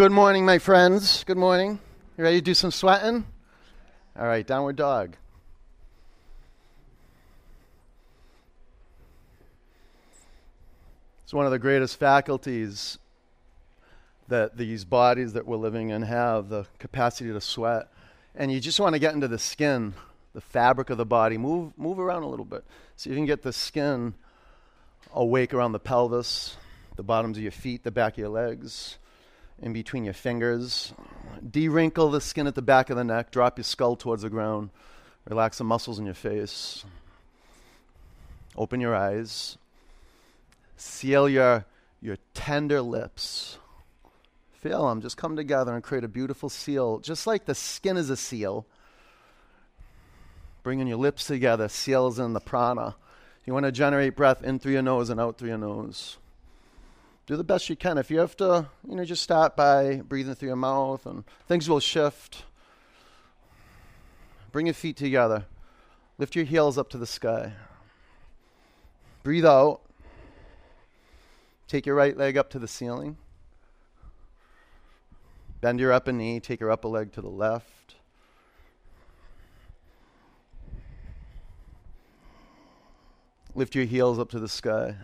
Good morning, my friends. Good morning. You ready to do some sweating? All right, downward dog. It's one of the greatest faculties that these bodies that we're living in have the capacity to sweat. And you just want to get into the skin, the fabric of the body. Move, move around a little bit so you can get the skin awake around the pelvis, the bottoms of your feet, the back of your legs, in between your fingers. De-wrinkle the skin at the back of the neck. Drop your skull towards the ground. Relax the muscles in your face. Open your eyes. Seal your, your tender lips. Feel them. Just come together and create a beautiful seal. Just like the skin is a seal. Bringing your lips together seals in the prana. You want to generate breath in through your nose and out through your nose do the best you can. If you have to, you know, just start by breathing through your mouth and things will shift. Bring your feet together. Lift your heels up to the sky. Breathe out. Take your right leg up to the ceiling. Bend your upper knee. Take your upper leg to the left. Lift your heels up to the sky.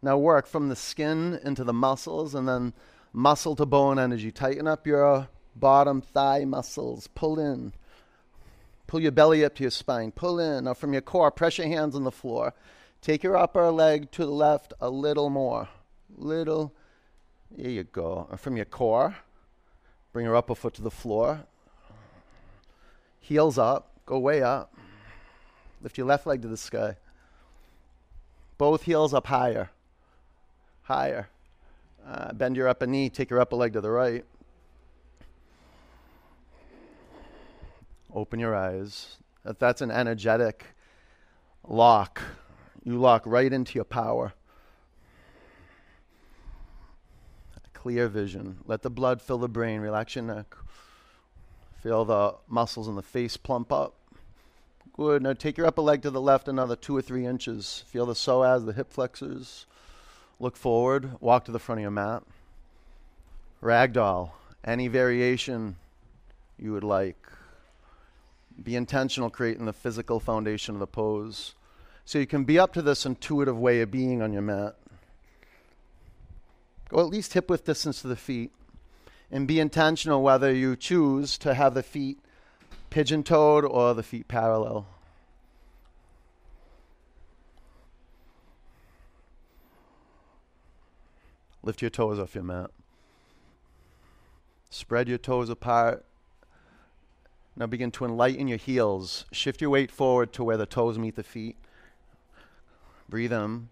Now work from the skin into the muscles and then muscle to bone energy. Tighten up your bottom thigh muscles. Pull in. Pull your belly up to your spine. Pull in. Now from your core, press your hands on the floor. Take your upper leg to the left a little more. Little. There you go. From your core, bring your upper foot to the floor. Heels up. Go way up. Lift your left leg to the sky. Both heels up higher higher. Uh, bend your upper knee, take your upper leg to the right. Open your eyes. If that's an energetic lock, you lock right into your power. Clear vision. Let the blood fill the brain. Relax your neck. Feel the muscles in the face plump up. Good. Now take your upper leg to the left another two or three inches. Feel the psoas, the hip flexors. Look forward, walk to the front of your mat. Ragdoll, any variation you would like. Be intentional creating the physical foundation of the pose. So you can be up to this intuitive way of being on your mat. Go at least hip width distance to the feet. And be intentional whether you choose to have the feet pigeon toed or the feet parallel. Lift your toes off your mat. Spread your toes apart. Now begin to enlighten your heels. Shift your weight forward to where the toes meet the feet. Breathe in.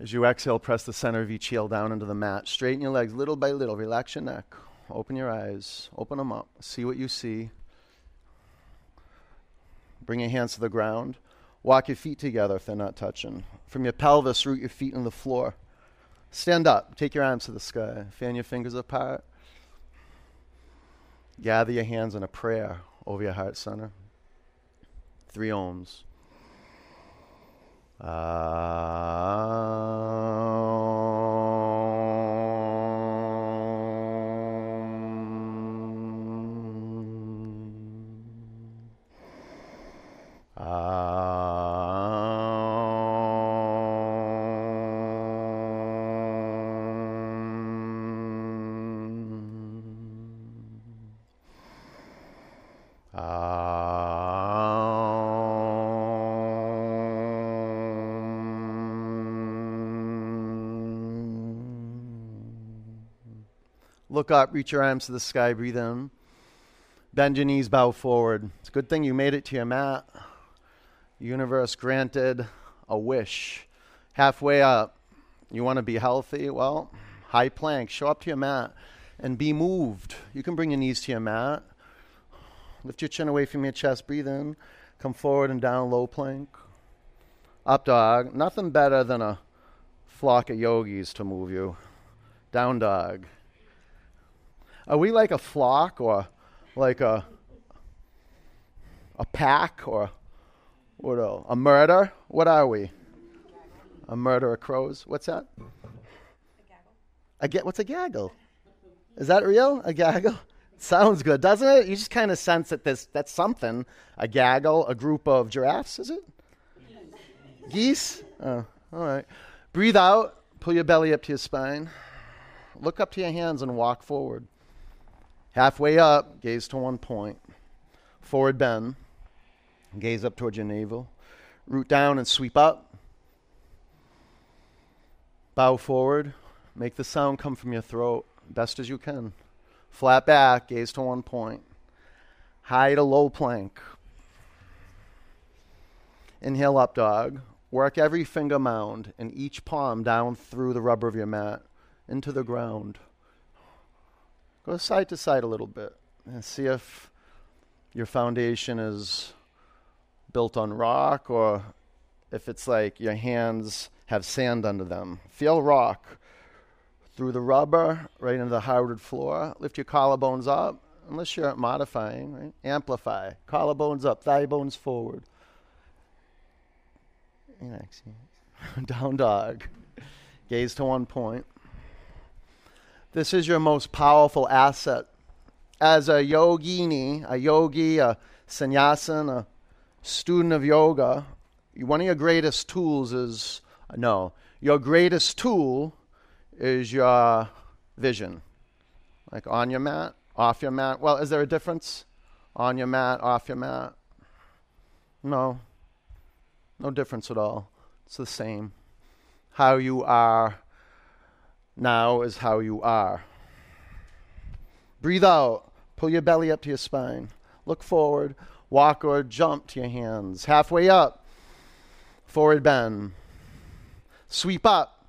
As you exhale, press the center of each heel down into the mat. Straighten your legs little by little. Relax your neck. Open your eyes. Open them up. See what you see. Bring your hands to the ground. Walk your feet together if they're not touching. From your pelvis, root your feet in the floor. Stand up. Take your arms to the sky. Fan your fingers apart. Gather your hands in a prayer over your heart center. Three oms. Ah. Ah. Look up, reach your arms to the sky, breathe in. Bend your knees, bow forward. It's a good thing you made it to your mat. Universe granted a wish. Halfway up, you want to be healthy? Well, high plank, show up to your mat and be moved. You can bring your knees to your mat. Lift your chin away from your chest, breathe in. Come forward and down, low plank. Up dog. Nothing better than a flock of yogis to move you. Down dog. Are we like a flock or like a a pack or what a murder? What are we? A murder of crows. What's that? A ga- what's a gaggle? Is that real? A gaggle? Sounds good, doesn't it? You just kind of sense that this that's something. A gaggle, a group of giraffes, is it? Geese? Oh, all right. Breathe out. Pull your belly up to your spine. Look up to your hands and walk forward. Halfway up, gaze to one point. Forward bend. Gaze up towards your navel. Root down and sweep up. Bow forward. Make the sound come from your throat best as you can. Flat back, gaze to one point. High to low plank. Inhale up dog. Work every finger mound and each palm down through the rubber of your mat into the ground. Go side to side a little bit and see if your foundation is built on rock or if it's like your hands have sand under them. Feel rock through the rubber right into the hardwood floor. Lift your collarbones up, unless you're modifying, right? Amplify. Collarbones up, thigh bones forward. Down dog. Gaze to one point. This is your most powerful asset. As a yogini, a yogi, a sannyasin, a student of yoga, one of your greatest tools is no, your greatest tool is your vision. Like on your mat, off your mat. Well, is there a difference? On your mat, off your mat? No. No difference at all. It's the same. How you are now is how you are. Breathe out. Pull your belly up to your spine. Look forward. Walk or jump to your hands. Halfway up. Forward bend. Sweep up.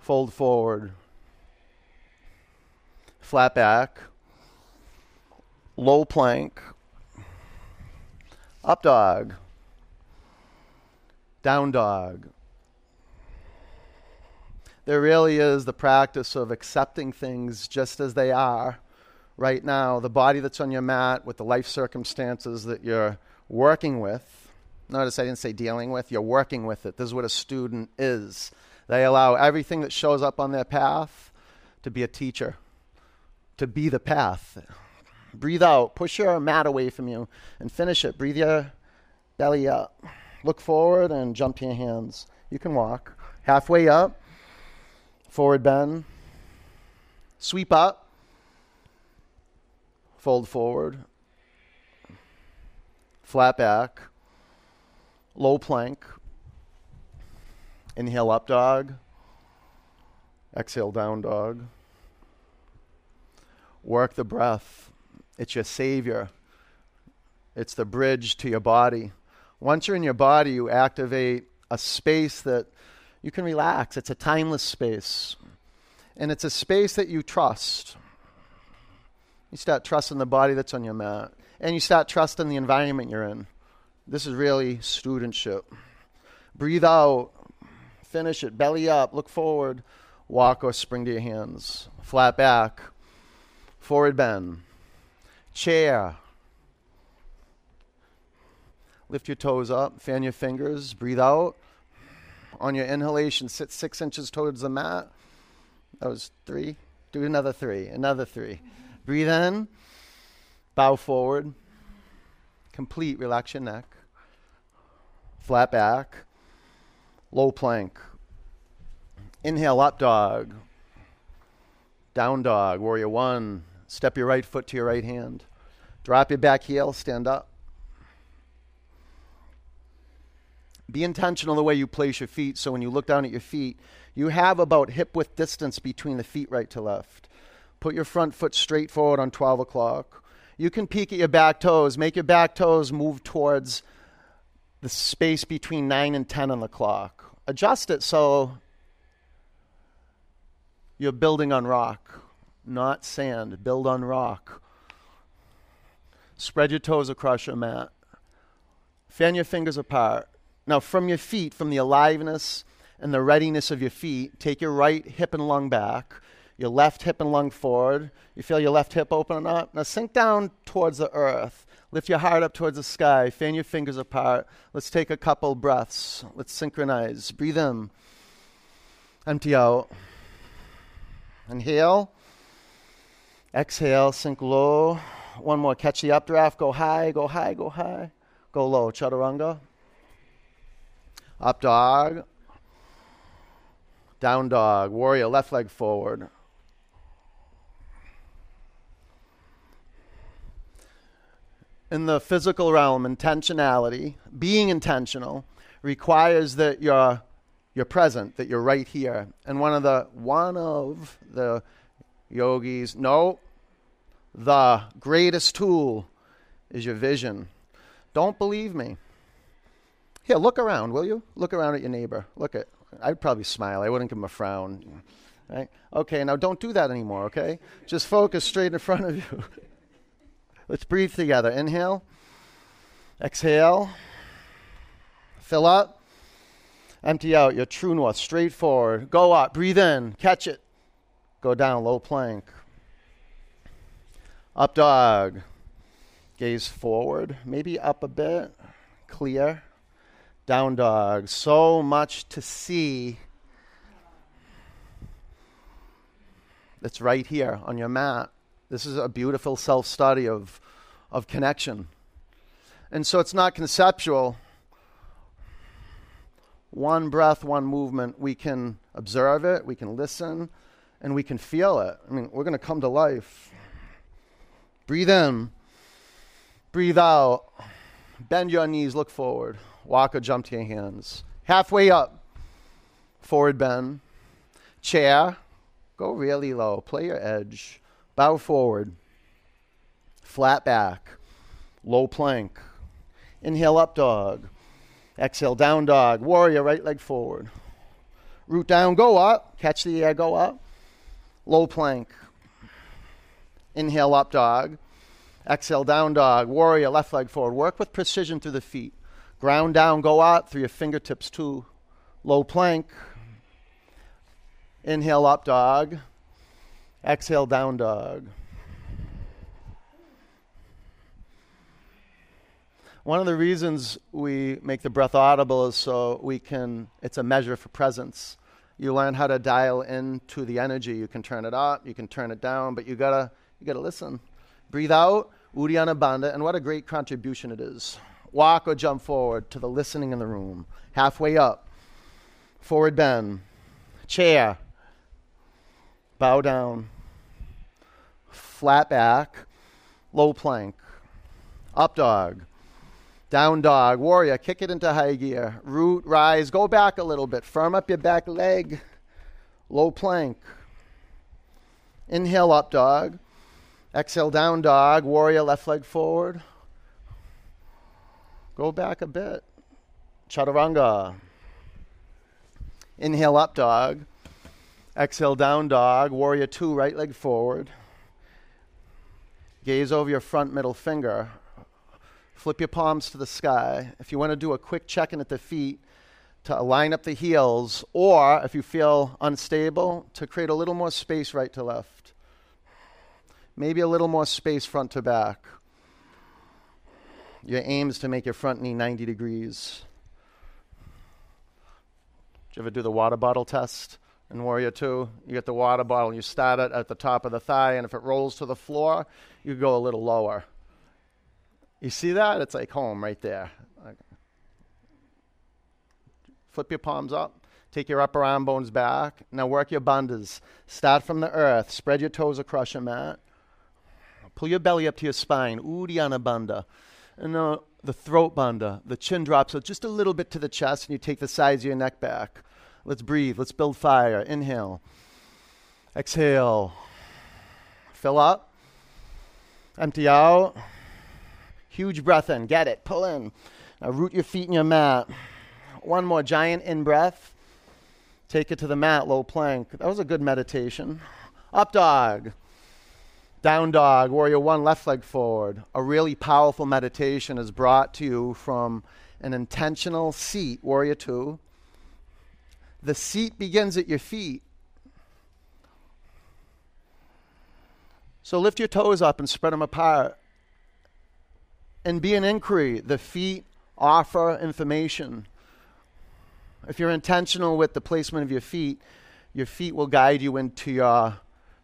Fold forward. Flat back. Low plank. Up dog. Down dog. There really is the practice of accepting things just as they are right now. The body that's on your mat with the life circumstances that you're working with. Notice I didn't say dealing with, you're working with it. This is what a student is. They allow everything that shows up on their path to be a teacher, to be the path. Breathe out, push your mat away from you, and finish it. Breathe your belly up. Look forward and jump to your hands. You can walk. Halfway up, Forward bend. Sweep up. Fold forward. Flat back. Low plank. Inhale up dog. Exhale down dog. Work the breath. It's your savior. It's the bridge to your body. Once you're in your body, you activate a space that you can relax. It's a timeless space. And it's a space that you trust. You start trusting the body that's on your mat. And you start trusting the environment you're in. This is really studentship. Breathe out. Finish it. Belly up. Look forward. Walk or spring to your hands. Flat back. Forward bend. Chair. Lift your toes up. Fan your fingers. Breathe out on your inhalation, sit six inches towards the mat. That was three. Do another three, another three. Breathe in, bow forward, complete, relax your neck, flat back, low plank. Inhale, up dog, down dog, warrior one. Step your right foot to your right hand. Drop your back heel, stand up. Be intentional the way you place your feet so when you look down at your feet, you have about hip width distance between the feet right to left. Put your front foot straight forward on 12 o'clock. You can peek at your back toes. Make your back toes move towards the space between 9 and 10 on the clock. Adjust it so you're building on rock, not sand. Build on rock. Spread your toes across your mat. Fan your fingers apart. Now, from your feet, from the aliveness and the readiness of your feet, take your right hip and lung back, your left hip and lung forward. You feel your left hip opening up? Now, sink down towards the earth. Lift your heart up towards the sky. Fan your fingers apart. Let's take a couple breaths. Let's synchronize. Breathe in. Empty out. Inhale. Exhale, sink low. One more. Catch the updraft. Go high, go high, go high. Go low. Chaturanga. Up dog. Down dog. Warrior. Left leg forward. In the physical realm, intentionality, being intentional, requires that you're you're present, that you're right here. And one of the one of the yogis, no, the greatest tool is your vision. Don't believe me. Here, look around, will you? Look around at your neighbor. Look at I'd probably smile. I wouldn't give him a frown. Right? Okay, now don't do that anymore, okay? Just focus straight in front of you. Let's breathe together. Inhale. Exhale. Fill up. Empty out your true north, straight forward. Go up, breathe in, catch it. Go down, low plank. Up dog. Gaze forward, maybe up a bit. Clear. Down dog. So much to see. It's right here on your mat. This is a beautiful self study of, of connection. And so it's not conceptual one breath, one movement, we can observe it, we can listen, and we can feel it. I mean, we're going to come to life. Breathe in, breathe out, bend your knees, look forward, walk or jump to your hands. Halfway up, forward bend, chair, go really low, play your edge, bow forward, flat back, low plank. Inhale up dog. Exhale, down dog. Warrior, right leg forward. Root down, go up. Catch the air, go up. Low plank. Inhale, up dog. Exhale, down dog. Warrior, left leg forward. Work with precision through the feet. Ground down, go out through your fingertips to Low plank. Inhale, up dog. Exhale, down dog. One of the reasons we make the breath audible is so we can, it's a measure for presence. You learn how to dial into the energy. You can turn it up, you can turn it down, but you gotta, you gotta listen. Breathe out, Uddiyana Bandha, and what a great contribution it is. Walk or jump forward to the listening in the room. Halfway up, forward bend, chair, bow down, flat back, low plank, up dog down dog, warrior, kick it into high gear. Root, rise, go back a little bit. Firm up your back leg. Low plank. Inhale up dog. Exhale down dog, warrior, left leg forward. Go back a bit. Chaturanga. Inhale up dog. Exhale down dog, warrior two, right leg forward. Gaze over your front middle finger. Flip your palms to the sky. If you want to do a quick check in at the feet, to line up the heels, or if you feel unstable, to create a little more space right to left. Maybe a little more space front to back. Your aim is to make your front knee 90 degrees. Did you ever do the water bottle test in Warrior 2? You get the water bottle, you start it at the top of the thigh, and if it rolls to the floor, you go a little lower. You see that? It's like home right there. Flip your palms up. Take your upper arm bones back. Now work your bandhas. Start from the earth. Spread your toes across your mat. Pull your belly up to your spine. Uddiyana bandha. And uh, the throat bandha, The chin drops just a little bit to the chest, and you take the sides of your neck back. Let's breathe. Let's build fire. Inhale. Exhale. Fill up. Empty out. Huge breath in. Get it. Pull in. Now root your feet in your mat. One more giant in breath. Take it to the mat, low plank. That was a good meditation. Up dog. Down dog. Warrior one, left leg forward. A really powerful meditation is brought to you from an intentional seat, warrior two. The seat begins at your feet. So lift your toes up and spread them apart and be an inquiry. The feet offer information. If you're intentional with the placement of your feet, your feet will guide you into your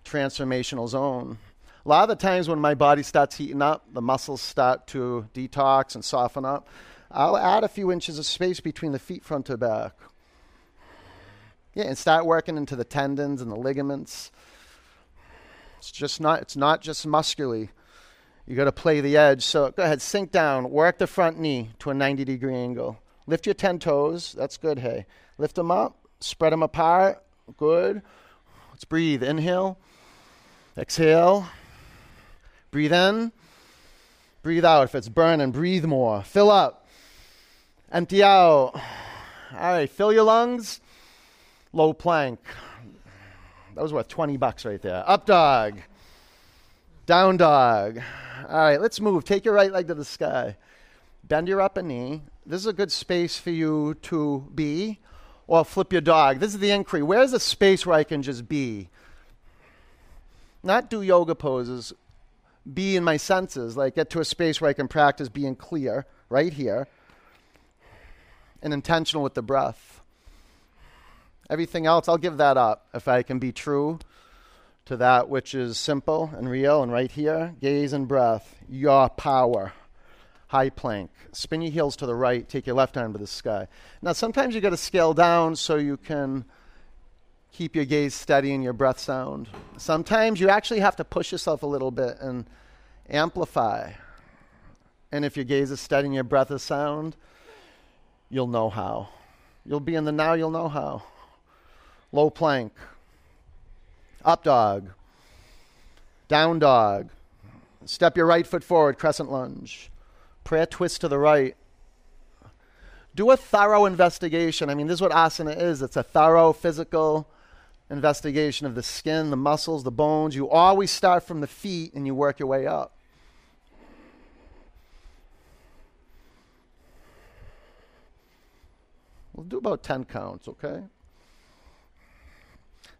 transformational zone. A lot of the times when my body starts heating up, the muscles start to detox and soften up, I'll add a few inches of space between the feet front to back. Yeah, and start working into the tendons and the ligaments. It's just not it's not just muscularly. You got to play the edge. So go ahead, sink down, work the front knee to a 90 degree angle. Lift your 10 toes. That's good, hey. Lift them up, spread them apart. Good. Let's breathe. Inhale. Exhale. Breathe in. Breathe out. If it's burning, breathe more. Fill up. Empty out. All right, fill your lungs. Low plank. That was worth 20 bucks right there. Up dog. Down dog. All right, let's move. Take your right leg to the sky. Bend your upper knee. This is a good space for you to be, or flip your dog. This is the inquiry. Where's a space where I can just be? Not do yoga poses, be in my senses, like get to a space where I can practice being clear right here and intentional with the breath. Everything else, I'll give that up if I can be true to that which is simple and real and right here. Gaze and breath, your power. High plank. Spin your heels to the right, take your left arm to the sky. Now, sometimes you got to scale down so you can keep your gaze steady and your breath sound. Sometimes you actually have to push yourself a little bit and amplify. And if your gaze is steady and your breath is sound, you'll know how. You'll be in the now, you'll know how. Low plank. Up dog. Down dog. Step your right foot forward, crescent lunge. Prayer twist to the right. Do a thorough investigation. I mean, this is what asana is it's a thorough physical investigation of the skin, the muscles, the bones. You always start from the feet and you work your way up. We'll do about 10 counts, okay?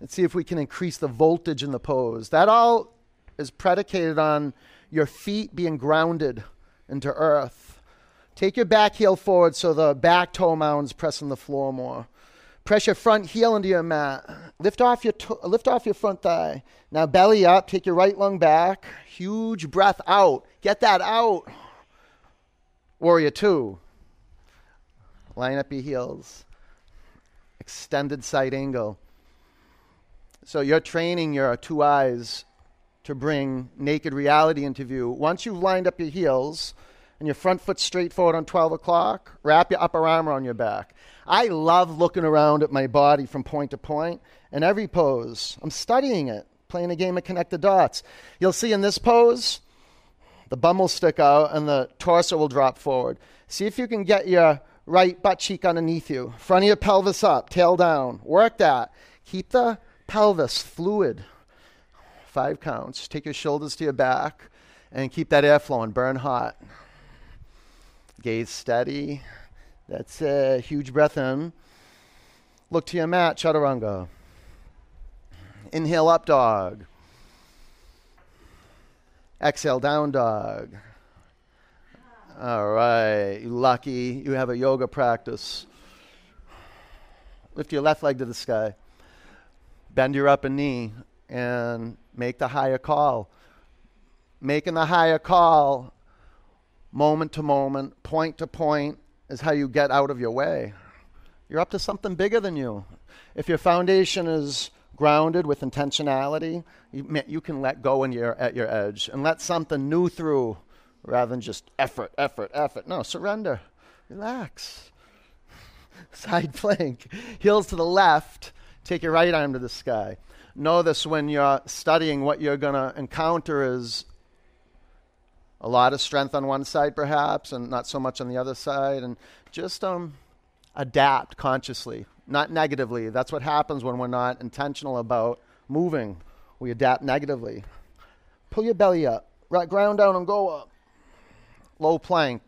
Let's see if we can increase the voltage in the pose. That all is predicated on your feet being grounded into earth. Take your back heel forward so the back toe mound's pressing the floor more. Press your front heel into your mat. Lift off your to- lift off your front thigh. Now belly up. Take your right lung back. Huge breath out. Get that out. Warrior two. Line up your heels. Extended side angle. So you're training your two eyes to bring naked reality into view. Once you've lined up your heels and your front foot straight forward on 12 o'clock, wrap your upper arm around your back. I love looking around at my body from point to point in every pose. I'm studying it, playing a game of connect the dots. You'll see in this pose, the bum will stick out and the torso will drop forward. See if you can get your right butt cheek underneath you, front of your pelvis up, tail down. Work that. Keep the pelvis fluid. Five counts. Take your shoulders to your back and keep that air flowing. Burn hot. Gaze steady. That's a huge breath in. Look to your mat, chaturanga. Inhale, up dog. Exhale, down dog. All right, you lucky. You have a yoga practice. Lift your left leg to the sky. Bend your upper knee and make the higher call. Making the higher call moment to moment, point to point, is how you get out of your way. You're up to something bigger than you. If your foundation is grounded with intentionality, you, you can let go when you're at your edge and let something new through rather than just effort, effort, effort. No, surrender. Relax. Side plank. Heels to the left. Take your right arm to the sky. Know this when you're studying, what you're going to encounter is a lot of strength on one side perhaps and not so much on the other side and just um, adapt consciously not negatively. That's what happens when we're not intentional about moving. We adapt negatively. Pull your belly up. Right ground down and go up. Low plank.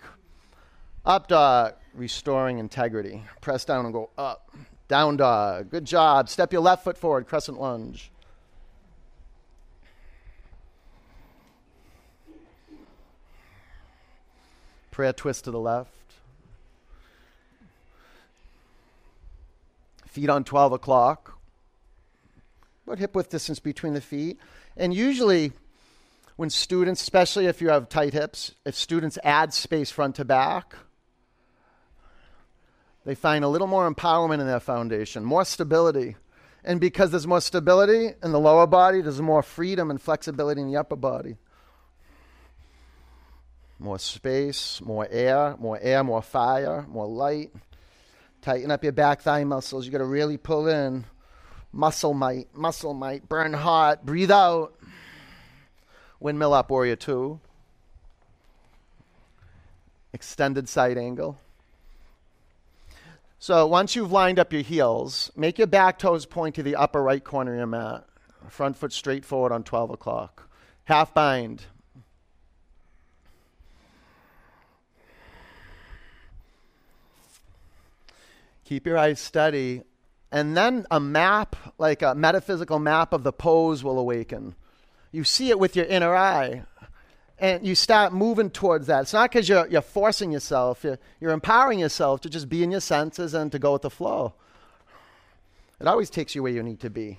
Up dog. Restoring integrity. Press down and go up. Down dog. Good job. Step your left foot forward. Crescent lunge Prayer twist to the left. Feet on 12 o'clock. about hip width distance between the feet. And usually, when students, especially if you have tight hips, if students add space front to back, they find a little more empowerment in their foundation, more stability. And because there's more stability in the lower body, there's more freedom and flexibility in the upper body more space, more air, more air, more fire, more light. Tighten up your back thigh muscles. You got to really pull in. Muscle might, muscle might, burn hot. Breathe out. Windmill up, warrior two. Extended side angle. So once you've lined up your heels, make your back toes point to the upper right corner of your mat. Front foot straight forward on 12 o'clock. Half bind. Keep your eyes steady. And then a map, like a metaphysical map of the pose, will awaken. You see it with your inner eye. And you start moving towards that. It's not because you're, you're forcing yourself, you're, you're empowering yourself to just be in your senses and to go with the flow. It always takes you where you need to be.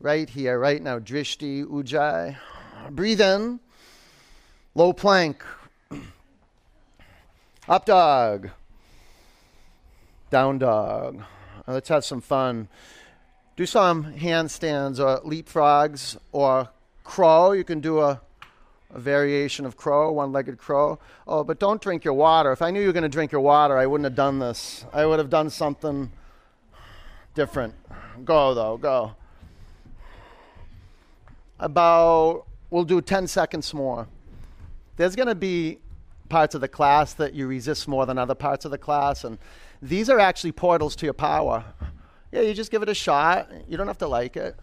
Right here, right now. Drishti, Ujjayi. Breathe in. Low plank. Up dog. Down dog. Uh, let's have some fun. Do some handstands or leapfrogs or crow. You can do a, a variation of crow, one legged crow. Oh, but don't drink your water. If I knew you were going to drink your water, I wouldn't have done this. I would have done something different. Go, though, go. About, we'll do 10 seconds more. There's going to be parts of the class that you resist more than other parts of the class, and these are actually portals to your power. Yeah, you just give it a shot. You don't have to like it.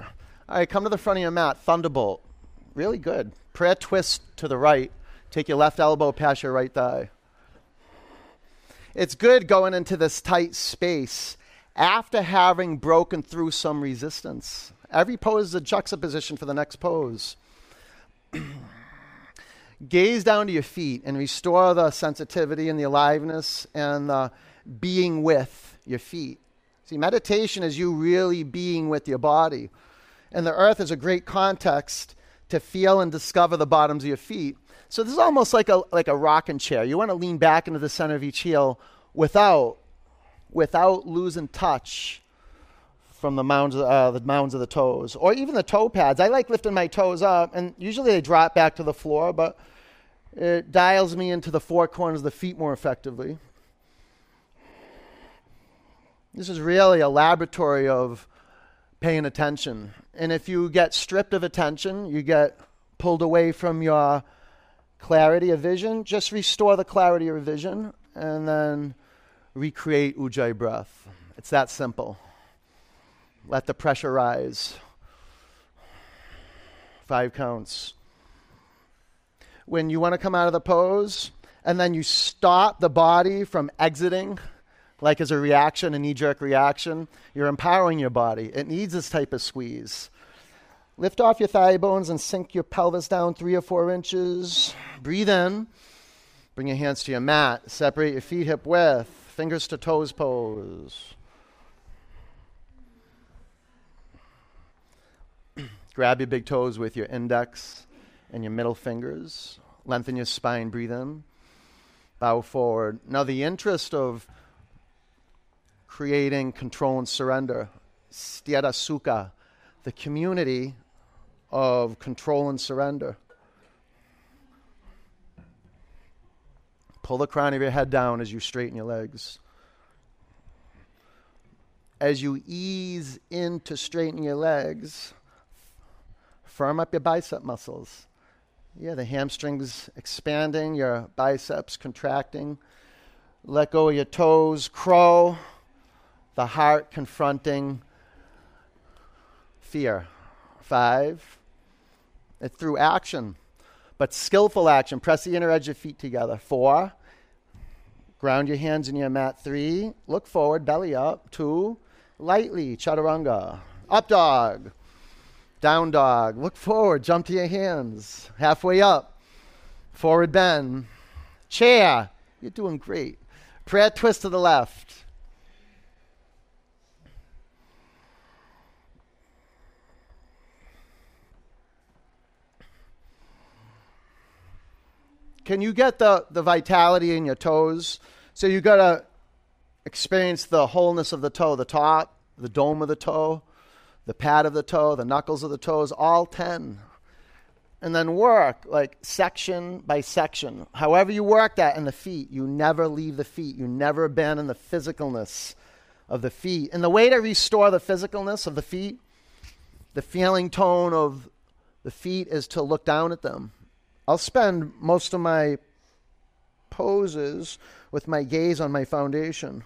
All right, come to the front of your mat. Thunderbolt. Really good. Prayer twist to the right. Take your left elbow past your right thigh. It's good going into this tight space after having broken through some resistance. Every pose is a juxtaposition for the next pose. Gaze down to your feet and restore the sensitivity and the aliveness and the being with your feet. See, meditation is you really being with your body. And the earth is a great context to feel and discover the bottoms of your feet. So this is almost like a like a rocking chair. You want to lean back into the center of each heel without without losing touch from the mounds uh, the mounds of the toes or even the toe pads. I like lifting my toes up, and usually they drop back to the floor, but it dials me into the four corners of the feet more effectively. This is really a laboratory of paying attention. And if you get stripped of attention, you get pulled away from your clarity of vision, just restore the clarity of vision and then recreate Ujjayi breath. It's that simple. Let the pressure rise. Five counts. When you want to come out of the pose, and then you stop the body from exiting like as a reaction, a knee jerk reaction, you're empowering your body. It needs this type of squeeze. Lift off your thigh bones and sink your pelvis down three or four inches. Breathe in. Bring your hands to your mat. Separate your feet hip width. Fingers to toes pose. Grab your big toes with your index and your middle fingers. Lengthen your spine. Breathe in. Bow forward. Now, the interest of creating control and surrender. Sthira Sukha, the community of control and surrender. Pull the crown of your head down as you straighten your legs. As you ease into straightening your legs, firm up your bicep muscles. Yeah, the hamstrings expanding, your biceps contracting. Let go of your toes, crow the heart confronting fear. Five, it's through action, but skillful action. Press the inner edge of feet together. Four, ground your hands in your mat. Three, look forward, belly up. Two, lightly, chaturanga. Up dog, down dog. Look forward, jump to your hands. Halfway up, forward bend. Chair, you're doing great. Prayer twist to the left. Can you get the, the vitality in your toes? So you got to experience the wholeness of the toe, the top, the dome of the toe, the pad of the toe, the knuckles of the toes, all 10. And then work like section by section. However, you work that in the feet, you never leave the feet. You never abandon the physicalness of the feet. And the way to restore the physicalness of the feet, the feeling tone of the feet, is to look down at them. I'll spend most of my poses with my gaze on my foundation.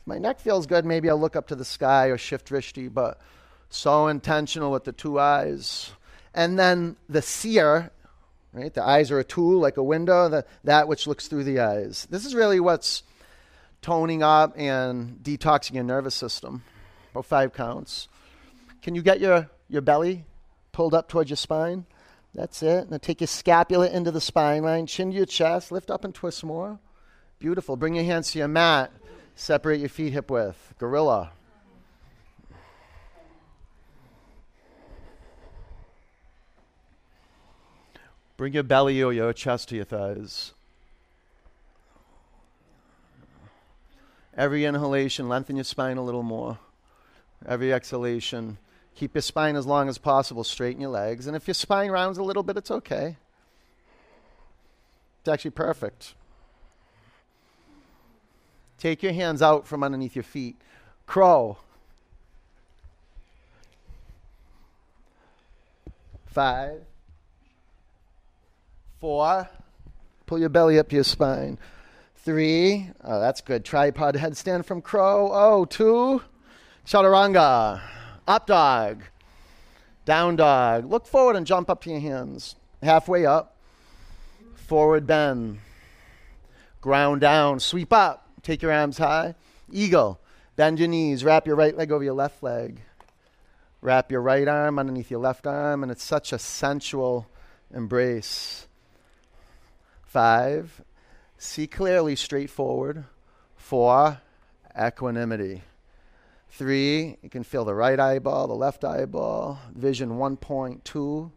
If my neck feels good, maybe I'll look up to the sky or shift drishti, but so intentional with the two eyes. And then the seer, right? The eyes are a tool, like a window, the, that which looks through the eyes. This is really what's toning up and detoxing your nervous system. About five counts. Can you get your, your belly pulled up towards your spine? That's it. Now take your scapula into the spine line, chin to your chest, lift up and twist more. Beautiful. Bring your hands to your mat. Separate your feet hip width. Gorilla. Bring your belly or your chest to your thighs. Every inhalation, lengthen your spine a little more. Every exhalation, Keep your spine as long as possible, straighten your legs. And if your spine rounds a little bit, it's okay. It's actually perfect. Take your hands out from underneath your feet. Crow. Five. Four. Pull your belly up to your spine. Three. Oh, that's good. Tripod headstand from crow. Oh, two. Chaturanga. Up dog. Down dog. Look forward and jump up to your hands. Halfway up. Forward bend. Ground down. Sweep up. Take your arms high. Eagle. Bend your knees. Wrap your right leg over your left leg. Wrap your right arm underneath your left arm. And it's such a sensual embrace. Five. See clearly, straightforward. Four. Equanimity. Three, you can feel the right eyeball, the left eyeball. Vision 1.2.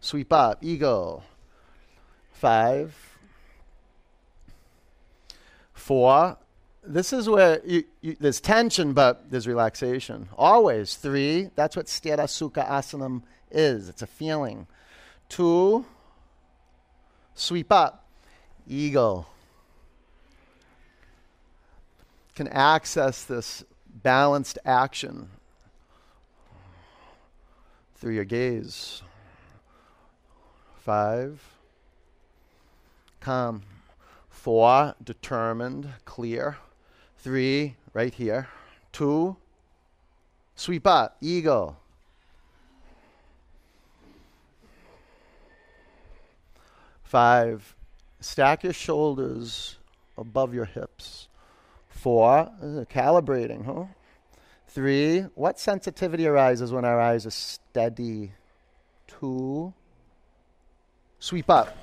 Sweep up, eagle. Five. Four. This is where you, you, there's tension, but there's relaxation. Always. Three. That's what Sthira Sukha Asanam is. It's a feeling. Two. Sweep up, eagle. Can access this balanced action through your gaze. Five, calm. Four, determined, clear. Three, right here. Two, sweep up, eagle. Five, stack your shoulders above your hips. Four, calibrating, huh? Three, what sensitivity arises when our eyes are steady? Two, sweep up.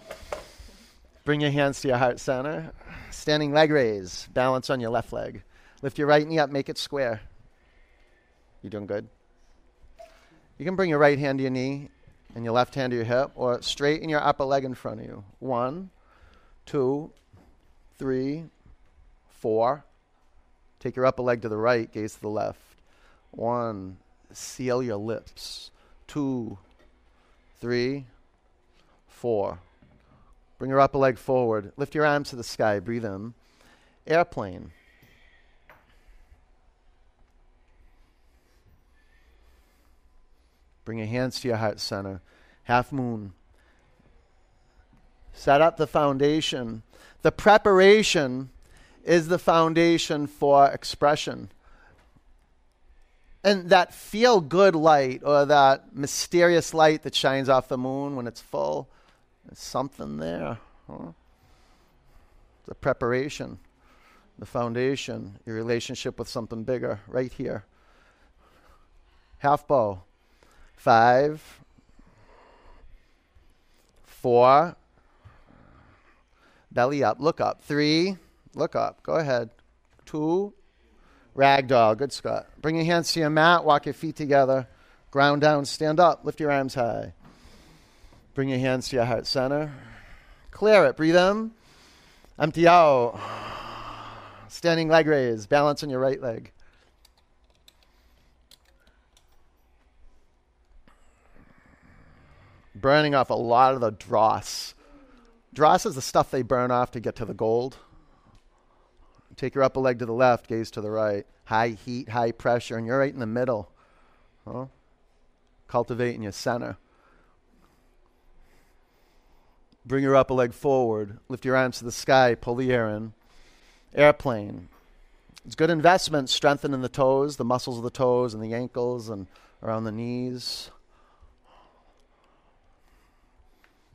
Bring your hands to your heart center. Standing leg raise. Balance on your left leg. Lift your right knee up, make it square. You doing good? You can bring your right hand to your knee and your left hand to your hip, or straighten your upper leg in front of you. One, two, three, four, Take your upper leg to the right, gaze to the left. One, seal your lips. Two, three, four. Bring your upper leg forward. Lift your arms to the sky. Breathe in. Airplane. Bring your hands to your heart center. Half moon. Set up the foundation. The preparation is the foundation for expression. And that feel good light or that mysterious light that shines off the moon when it's full, there's something there. Huh? The preparation, the foundation, your relationship with something bigger, right here. Half bow. Five, four, belly up, look up. Three, Look up. Go ahead. Two. Ragdoll. Good, Scott. Bring your hands to your mat. Walk your feet together. Ground down. Stand up. Lift your arms high. Bring your hands to your heart center. Clear it. Breathe in. Empty out. Standing leg raise. Balance on your right leg. Burning off a lot of the dross. Dross is the stuff they burn off to get to the gold. Take your upper leg to the left, gaze to the right. High heat, high pressure, and you're right in the middle. Huh? Cultivating your center. Bring your upper leg forward. Lift your arms to the sky. Pull the air in. Airplane. It's good investment strengthening the toes, the muscles of the toes and the ankles and around the knees.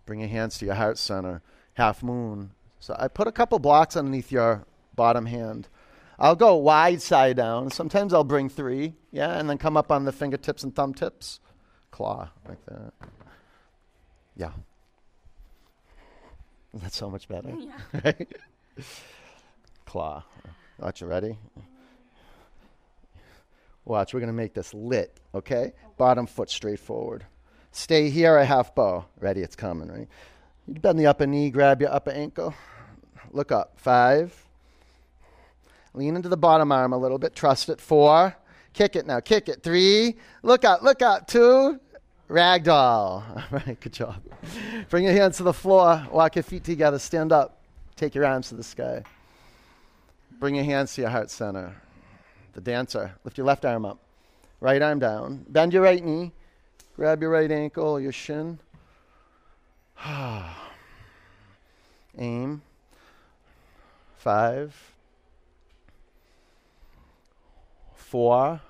Bring your hands to your heart center. Half moon. So I put a couple blocks underneath your bottom hand. I'll go wide side down. Sometimes I'll bring three, yeah, and then come up on the fingertips and thumb tips. Claw, like that. Yeah. That's so much better. Yeah. Claw. Watch, you ready? Watch, we're going to make this lit, okay? Bottom foot straight forward. Stay here a half bow. Ready, it's coming, right? You bend the upper knee, grab your upper ankle. Look up. Five. Lean into the bottom arm a little bit. Trust it. Four. Kick it now. Kick it. Three. Look out. Look out. Two. Ragdoll. All right. Good job. Bring your hands to the floor. Walk your feet together. Stand up. Take your arms to the sky. Bring your hands to your heart center. The dancer. Lift your left arm up. Right arm down. Bend your right knee. Grab your right ankle, your shin. Aim. Five. Four.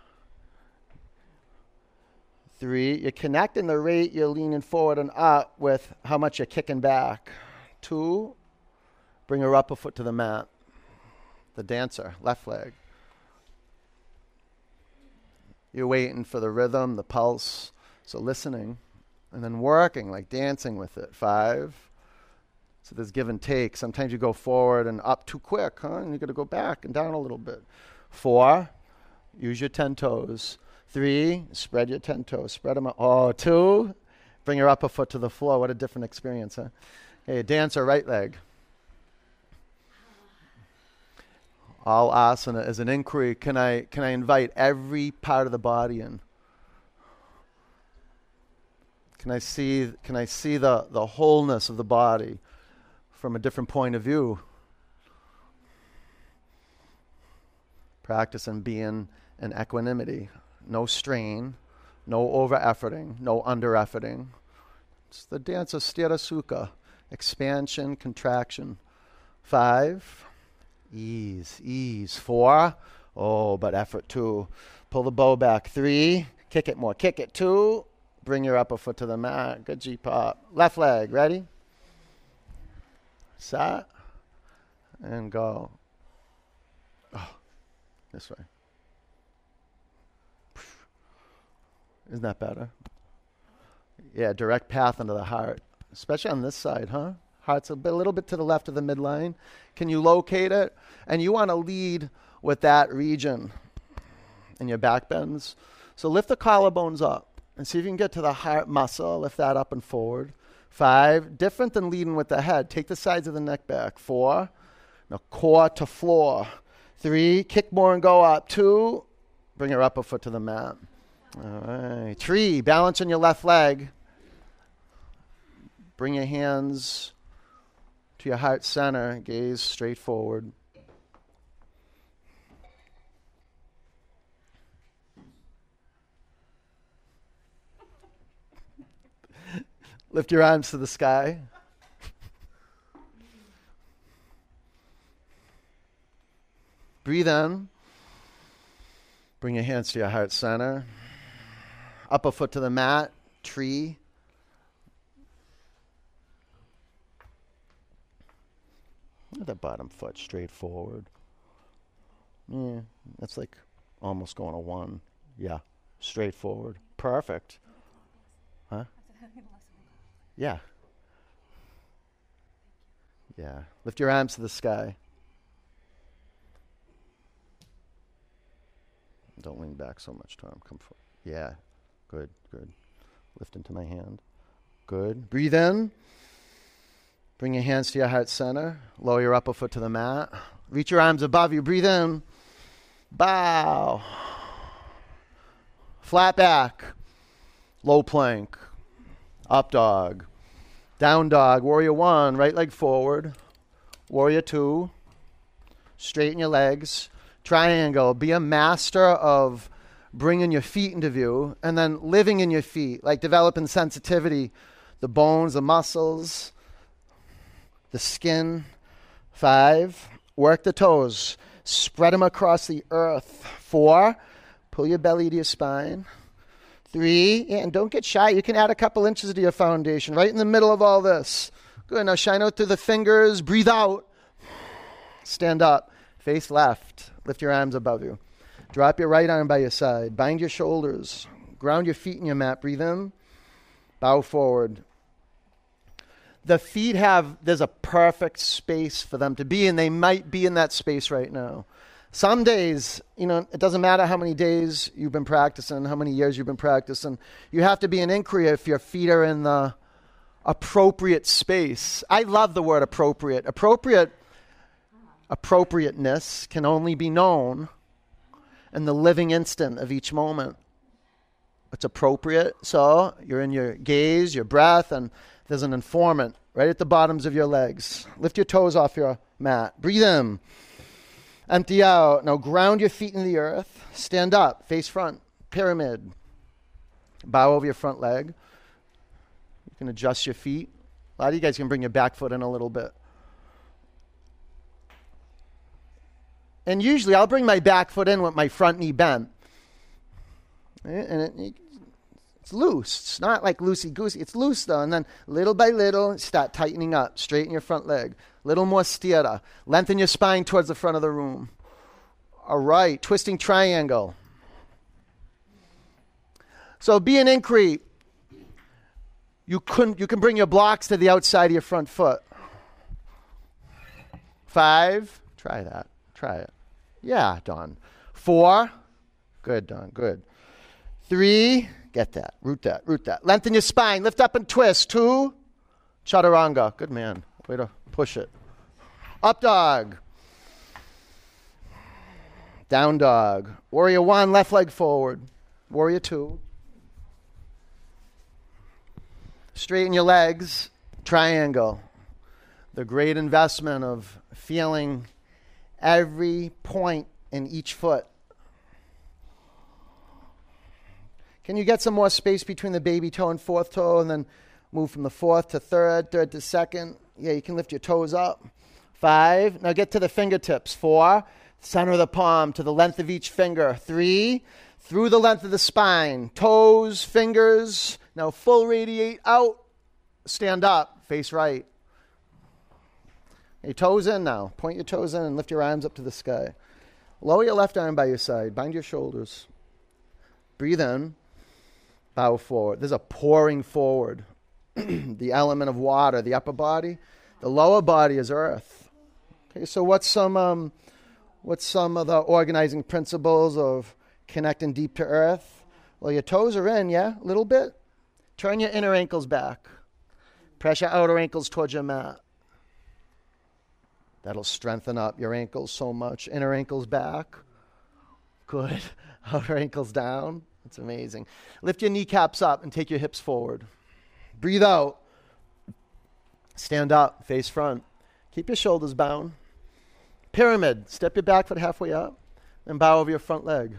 Three. You're connecting the rate you're leaning forward and up with how much you're kicking back. Two. Bring your upper foot to the mat. The dancer, left leg. You're waiting for the rhythm, the pulse so listening and then working, like dancing with it. Five. So there's give and take. Sometimes you go forward and up too quick, huh? And you got to go back and down a little bit. Four. Use your 10 toes. Three. Spread your 10 toes. Spread them out. Oh, two. Bring your upper foot to the floor. What a different experience, huh? Okay, dancer, right leg. All asana is an inquiry. Can I, can I invite every part of the body in? Can I see, can I see the, the wholeness of the body from a different point of view? Practice and being in equanimity. No strain, no over efforting, no under efforting. It's the dance of Sthira expansion, contraction. Five, ease, ease. Four, oh, but effort. Two, pull the bow back. Three, kick it more, kick it. Two, Bring your upper foot to the mat. Good G pop. Left leg. Ready? Set. And go. This way. Isn't that better? Yeah, direct path into the heart, especially on this side, huh? Heart's a, bit, a little bit to the left of the midline. Can you locate it? And you want to lead with that region in your back bends. So lift the collarbones up and see if you can get to the heart muscle. Lift that up and forward. Five, different than leading with the head. Take the sides of the neck back. Four, now core to floor. Three, kick more and go up. Two, bring your upper foot to the mat. All right. Three, balance on your left leg. Bring your hands to your heart center. Gaze straight forward. Lift your arms to the sky. Breathe in. Bring your hands to your heart center. Upper foot to the mat, tree. The bottom foot straight forward. Yeah, that's like almost going to one. Yeah, straight forward. Perfect. Huh? Yeah. Yeah. Lift your arms to the sky. Don't lean back so much, Tom. Come forward. Yeah. Good, good. Lift into my hand. Good. Breathe in. Bring your hands to your heart center. Lower your upper foot to the mat. Reach your arms above you. Breathe in. Bow. Flat back. Low plank. Up dog. Down dog. Warrior one. Right leg forward. Warrior two. Straighten your legs. Triangle. Be a master of bringing your feet into view and then living in your feet, like developing sensitivity, the bones, the muscles, the skin. Five. Work the toes. Spread them across the earth. Four. Pull your belly to your spine. Three. And don't get shy. You can add a couple inches to your foundation right in the middle of all this. Good. Now shine out through the fingers. Breathe out. Stand up. Face left. Lift your arms above you. Drop your right arm by your side. Bind your shoulders. Ground your feet in your mat. Breathe in. Bow forward. The feet have, there's a perfect space for them to be, and they might be in that space right now. Some days, you know, it doesn't matter how many days you've been practicing, how many years you've been practicing. You have to be an inquiry if your feet are in the appropriate space. I love the word appropriate. Appropriate appropriateness can only be known in the living instant of each moment. It's appropriate. So you're in your gaze, your breath, and there's an informant right at the bottoms of your legs. Lift your toes off your mat. Breathe in. Empty out. Now ground your feet in the earth. Stand up, face front, pyramid. Bow over your front leg. You can adjust your feet. A lot of you guys can bring your back foot in a little bit. And usually I'll bring my back foot in with my front knee bent. Eh, and it, it's loose. It's not like loosey goosey. It's loose though. And then little by little, start tightening up. Straighten your front leg. Little more stira. Lengthen your spine towards the front of the room. All right. Twisting triangle. So be an inquiry. You, couldn't, you can bring your blocks to the outside of your front foot. Five. Try that. Try it. Yeah, Don. Four. Good, Don. Good. Three. Get that. Root that. Root that. Lengthen your spine. Lift up and twist. Two. Chaturanga. Good man. Way to push it. Up dog. Down dog. Warrior one, left leg forward. Warrior two. Straighten your legs. Triangle. The great investment of feeling every point in each foot. Can you get some more space between the baby toe and fourth toe and then move from the fourth to third, third to second? Yeah, you can lift your toes up. Five. Now get to the fingertips. Four. Center of the palm to the length of each finger. Three. Through the length of the spine. Toes, fingers. Now full radiate out. Stand up. Face right. Your toes in now. Point your toes in and lift your arms up to the sky. Lower your left arm by your side. Bind your shoulders. Breathe in. Bow forward. There's a pouring forward. the element of water, the upper body. The lower body is earth. Okay, so what's some um, what's some of the organizing principles of connecting deep to earth? Well, your toes are in, yeah, a little bit. Turn your inner ankles back. Press your outer ankles towards your mat. That'll strengthen up your ankles so much. Inner ankles back. Good. Outer ankles down. That's amazing. Lift your kneecaps up and take your hips forward. Breathe out. Stand up, face front. Keep your shoulders bound. Pyramid. Step your back foot halfway up and bow over your front leg.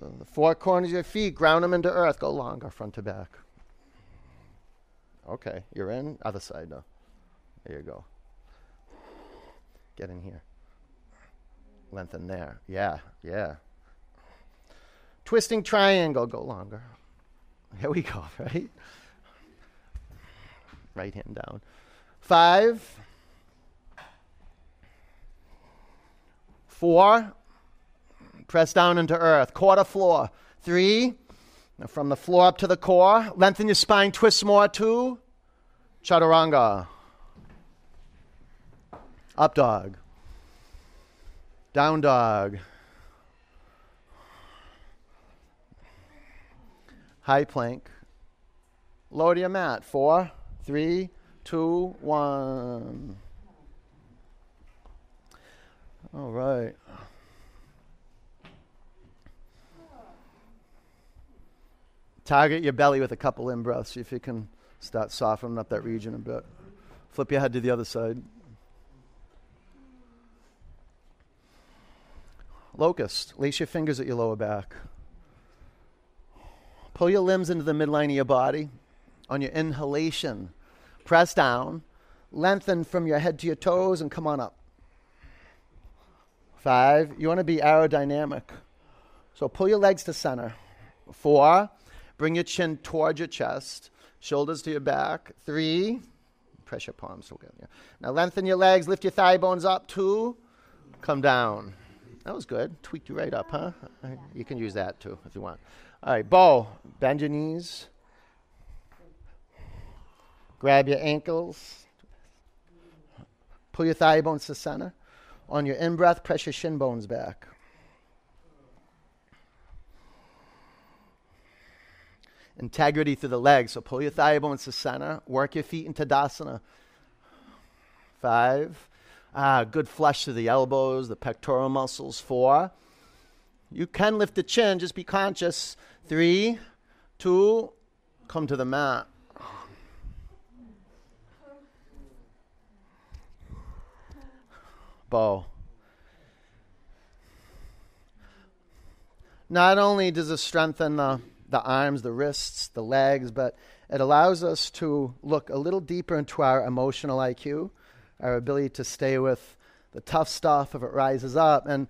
The four corners of your feet, ground them into earth. Go longer, front to back. Okay, you're in. Other side now. There you go. Get in here. Lengthen there. Yeah, yeah. Twisting triangle. Go longer. Here we go, right? Right hand down. Five. Four. Press down into earth. Quarter floor. Three. Now from the floor up to the core, lengthen your spine, twist more to chaturanga. Up dog. Down dog. High plank. Lower to your mat. Four, three, two, one. All right. Target your belly with a couple in breaths. See if you can start softening up that region a bit. Flip your head to the other side. Locust. Lace your fingers at your lower back. Pull your limbs into the midline of your body. On your inhalation, press down. Lengthen from your head to your toes and come on up. Five. You want to be aerodynamic. So pull your legs to center. Four. Bring your chin towards your chest, shoulders to your back. Three, press your palms together. Now lengthen your legs, lift your thigh bones up. Two, come down. That was good. Tweaked you right up, huh? You can use that too if you want. All right, bow. Bend your knees. Grab your ankles. Pull your thigh bones to center. On your in breath, press your shin bones back. Integrity through the legs. So pull your thigh bones to center. Work your feet into Tadasana. Five. Ah, good flush through the elbows, the pectoral muscles. Four. You can lift the chin, just be conscious. Three, two, come to the mat. Bow. Not only does it strengthen the the arms, the wrists, the legs, but it allows us to look a little deeper into our emotional IQ, our ability to stay with the tough stuff if it rises up. And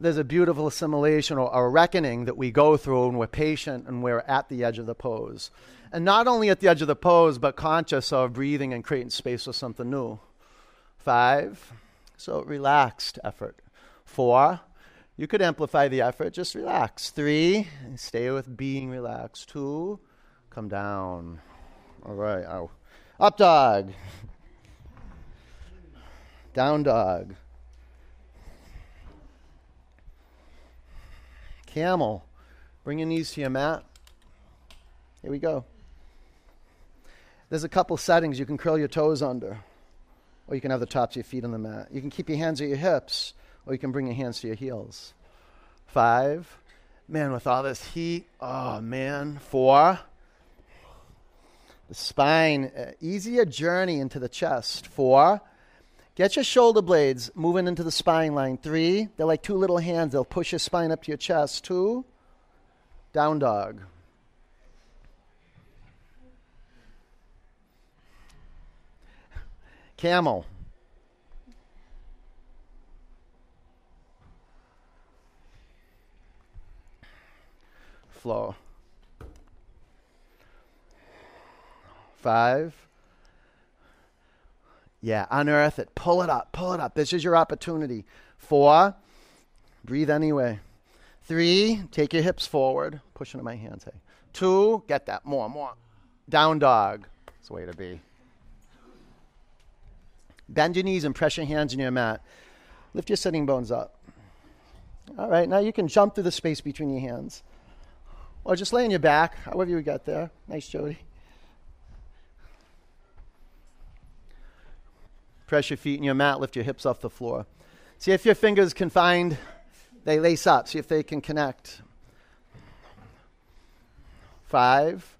there's a beautiful assimilation or a reckoning that we go through when we're patient and we're at the edge of the pose. And not only at the edge of the pose, but conscious of breathing and creating space for something new. Five, so relaxed effort. Four, you could amplify the effort, just relax. Three, stay with being relaxed. Two, come down. All right, ow. Up dog. Down dog. Camel. Bring your knees to your mat. Here we go. There's a couple settings you can curl your toes under, or you can have the tops of your feet on the mat. You can keep your hands at your hips or you can bring your hands to your heels. Five. Man, with all this heat, oh man. Four. The spine, uh, easier journey into the chest. Four. Get your shoulder blades moving into the spine line. Three. They're like two little hands. They'll push your spine up to your chest. Two. Down dog. Camel. Flow. Five. Yeah, unearth it. Pull it up. Pull it up. This is your opportunity. Four. Breathe anyway. Three. Take your hips forward. Push into my hands. Hey. Two. Get that. More, more. Down dog. That's the way to be. Bend your knees and press your hands in your mat. Lift your sitting bones up. All right, now you can jump through the space between your hands. Or just lay on your back, however you got there. Nice, Jody. Press your feet in your mat, lift your hips off the floor. See if your fingers can find, they lace up. See if they can connect. Five.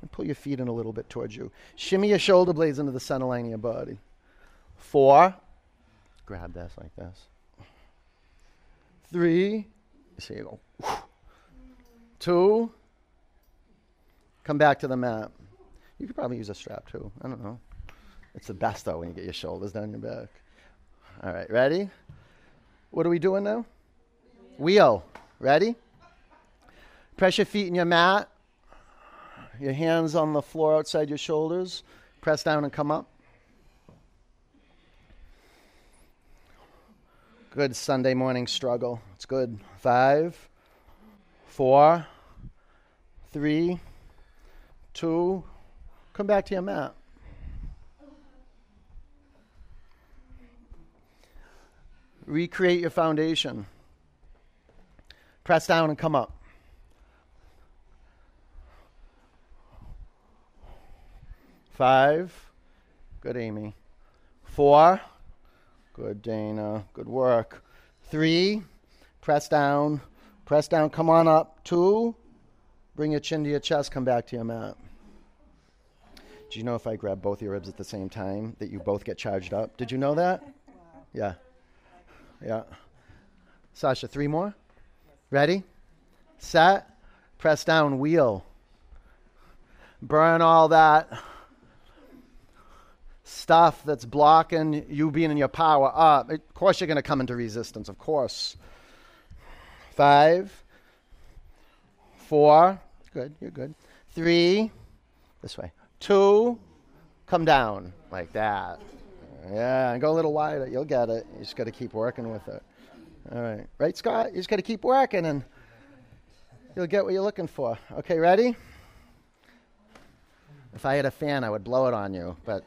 And pull your feet in a little bit towards you. Shimmy your shoulder blades into the center line of your body. Four. Grab this like this. Three. See you go. Two, come back to the mat. You could probably use a strap too. I don't know. It's the best though when you get your shoulders down your back. All right, ready? What are we doing now? Wheel. Ready? Press your feet in your mat. Your hands on the floor outside your shoulders. Press down and come up. Good Sunday morning struggle. It's good. Five, four, three, two, come back to your mat. Recreate your foundation. Press down and come up. Five. Good, Amy. Four. Good, Dana. Good work. Three. Press down. Press down. Come on up. Two. Bring your chin to your chest. Come back to your mat. Do you know if I grab both your ribs at the same time that you both get charged up? Did you know that? Yeah. Yeah. Sasha, three more. Ready? Set. Press down. Wheel. Burn all that stuff that's blocking you being in your power up. Of course, you're going to come into resistance. Of course. Five. Four. Good. You're good. Three. This way. Two. Come down like that. Yeah, and go a little wider. You'll get it. You just got to keep working with it. All right. Right, Scott? You just got to keep working and you'll get what you're looking for. Okay, ready? If I had a fan, I would blow it on you, but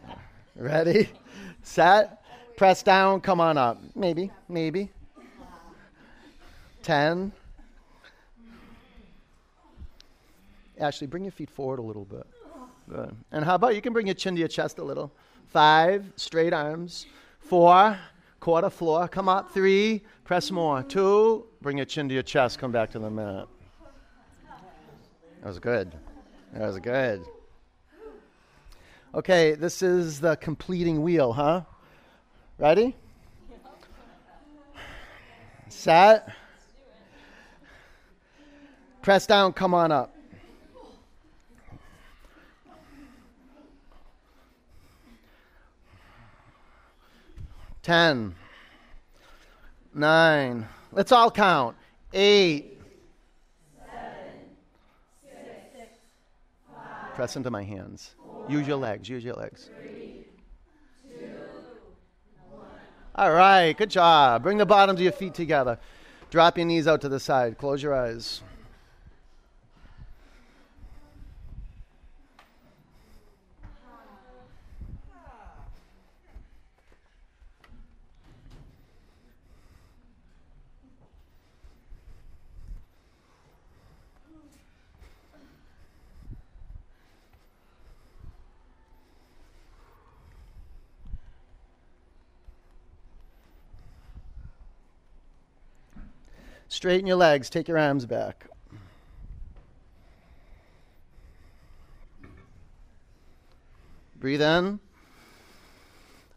ready? Set? Press down, come on up. Maybe, maybe. 10. Ashley, bring your feet forward a little bit. Good. And how about you can bring your chin to your chest a little? Five, straight arms. Four, quarter floor. Come up. Three, press more. Two, bring your chin to your chest. Come back to the mat. That was good. That was good. Okay, this is the completing wheel, huh? Ready? Set. Press down, come on up. Ten. Nine. Let's all count. Eight. Press into my hands. Use your legs. Use your legs. All right, good job. Bring the bottoms of your feet together. Drop your knees out to the side. Close your eyes. Straighten your legs. Take your arms back. Breathe in.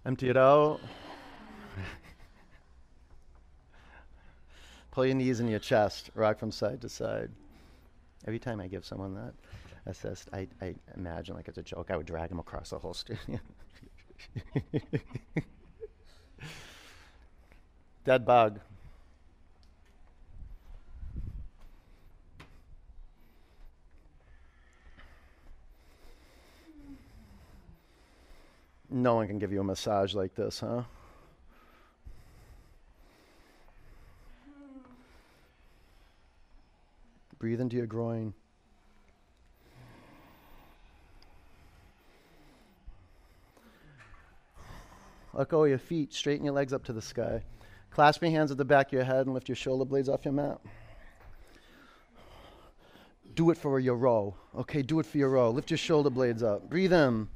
Empty it out. Pull your knees in your chest. Rock from side to side. Every time I give someone that assist, I, I imagine like it's a joke. I would drag them across the whole studio. Dead bug. No one can give you a massage like this, huh? Breathe into your groin. Let go of your feet. Straighten your legs up to the sky. Clasp your hands at the back of your head and lift your shoulder blades off your mat. Do it for your row. Okay, do it for your row. Lift your shoulder blades up. Breathe in.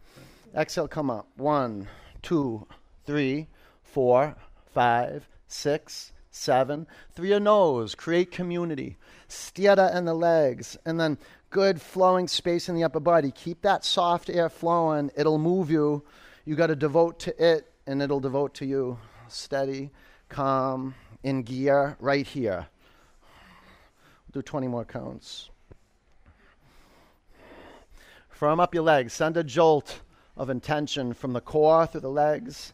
Exhale, come up. One, two, three, four, five, six, seven. Through your nose, create community. Stira in the legs, and then good flowing space in the upper body. Keep that soft air flowing. It'll move you. You got to devote to it, and it'll devote to you. Steady, calm, in gear, right here. Do 20 more counts. Firm up your legs. Send a jolt of intention from the core through the legs,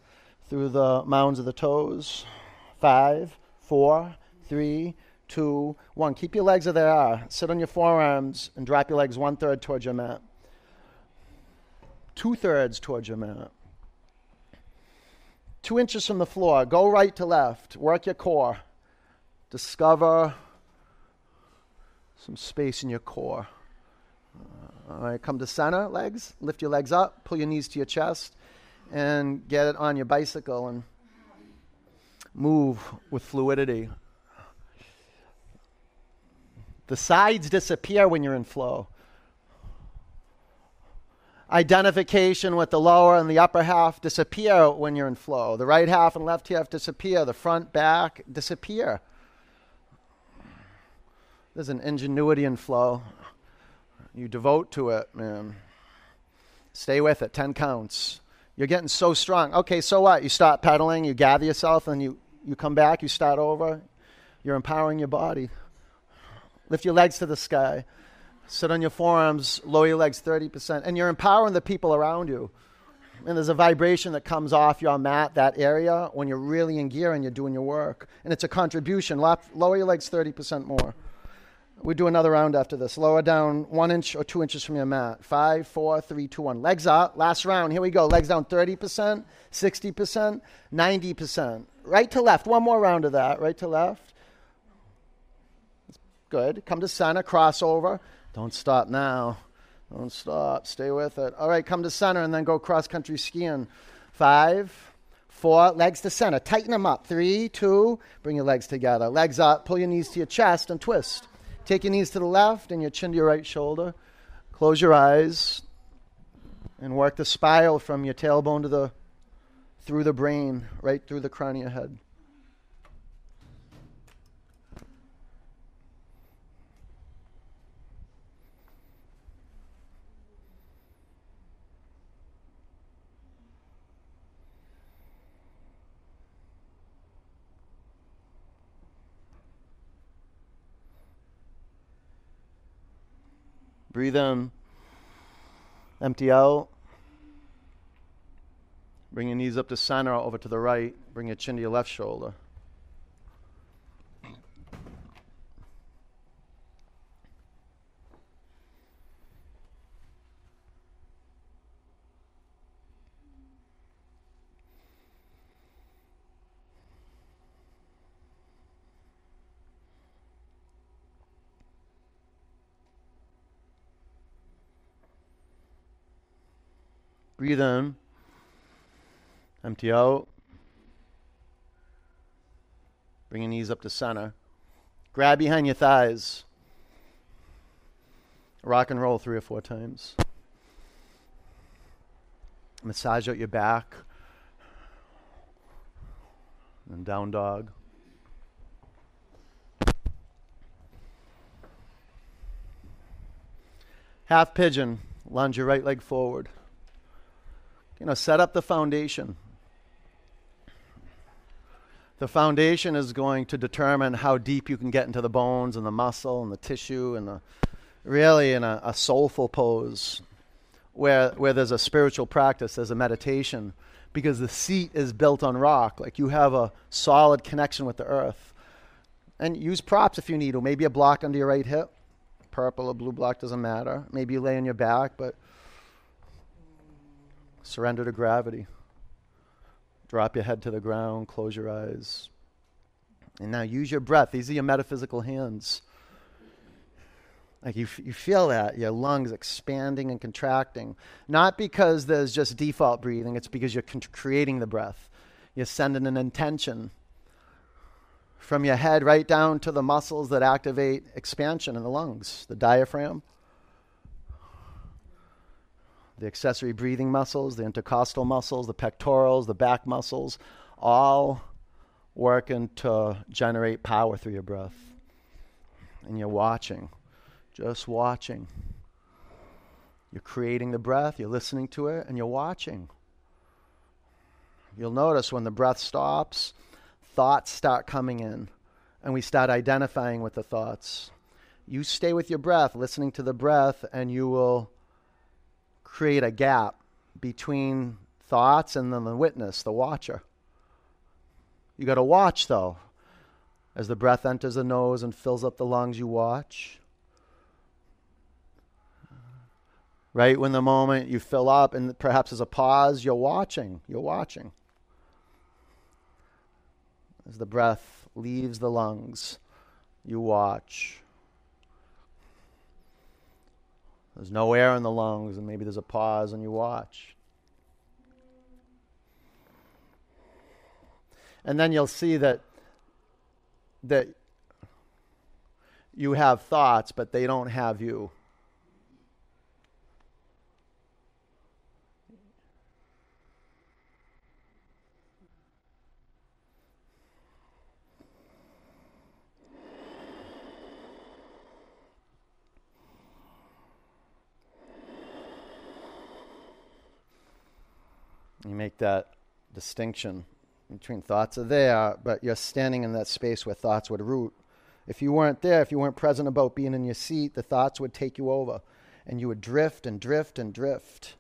through the mounds of the toes. Five, four, three, two, one. Keep your legs as they are. Sit on your forearms and drop your legs one third towards your mat. Two thirds towards your mat. Two inches from the floor. Go right to left. Work your core. Discover some space in your core. All right, come to center, legs. Lift your legs up, pull your knees to your chest, and get it on your bicycle and move with fluidity. The sides disappear when you're in flow. identification with the lower and the upper half disappear when you're in flow. The right half and left half disappear. The front, back disappear. There's an ingenuity in flow. You devote to it, man. Stay with it. 10 counts. You're getting so strong. Okay, so what? You stop pedaling, you gather yourself, and you, you come back, you start over. You're empowering your body. Lift your legs to the sky. Sit on your forearms, lower your legs 30%, and you're empowering the people around you. And there's a vibration that comes off your mat, that area, when you're really in gear and you're doing your work. And it's a contribution. lower your legs 30% more. We do another round after this. Lower down one inch or two inches from your mat. Five, four, three, two, one. Legs up. Last round. Here we go. Legs down 30%, 60%, 90%. Right to left. One more round of that. Right to left. Good. Come to center. Crossover. Don't stop now. Don't stop. Stay with it. All right. Come to center and then go cross country skiing. Five, four. Legs to center. Tighten them up. Three, two. Bring your legs together. Legs up. Pull your knees to your chest and twist. Take your knees to the left and your chin to your right shoulder. Close your eyes and work the spiral from your tailbone to the through the brain, right through the crown of your head. Breathe in. Empty out. Bring your knees up to center, over to the right. Bring your chin to your left shoulder. Breathe in. Empty out. Bring your knees up to center. Grab behind your thighs. Rock and roll three or four times. Massage out your back. And down dog. Half pigeon. Lunge your right leg forward you know, set up the foundation. The foundation is going to determine how deep you can get into the bones and the muscle and the tissue and the really in a, a soulful pose where where there's a spiritual practice, there's a meditation, because the seat is built on rock. Like you have a solid connection with the earth. And use props if you need to. Maybe a block under your right hip. Purple or blue block doesn't matter. Maybe you lay on your back, but Surrender to gravity. Drop your head to the ground, close your eyes. And now use your breath. These are your metaphysical hands. Like you, f- you feel that, your lungs expanding and contracting. Not because there's just default breathing, it's because you're con- creating the breath. You're sending an intention from your head right down to the muscles that activate expansion in the lungs, the diaphragm, the accessory breathing muscles, the intercostal muscles, the pectorals, the back muscles, all working to generate power through your breath. And you're watching, just watching. You're creating the breath, you're listening to it, and you're watching. You'll notice when the breath stops, thoughts start coming in, and we start identifying with the thoughts. You stay with your breath, listening to the breath, and you will create a gap between thoughts and then the witness, the watcher. You got to watch though. As the breath enters the nose and fills up the lungs, you watch. Right when the moment you fill up and perhaps there's a pause, you're watching. You're watching. As the breath leaves the lungs, you watch. There's no air in the lungs, and maybe there's a pause and you watch. And then you'll see that that you have thoughts, but they don't have you. You make that distinction between thoughts are there, but you're standing in that space where thoughts would root. If you weren't there, if you weren't present about being in your seat, the thoughts would take you over and you would drift and drift and drift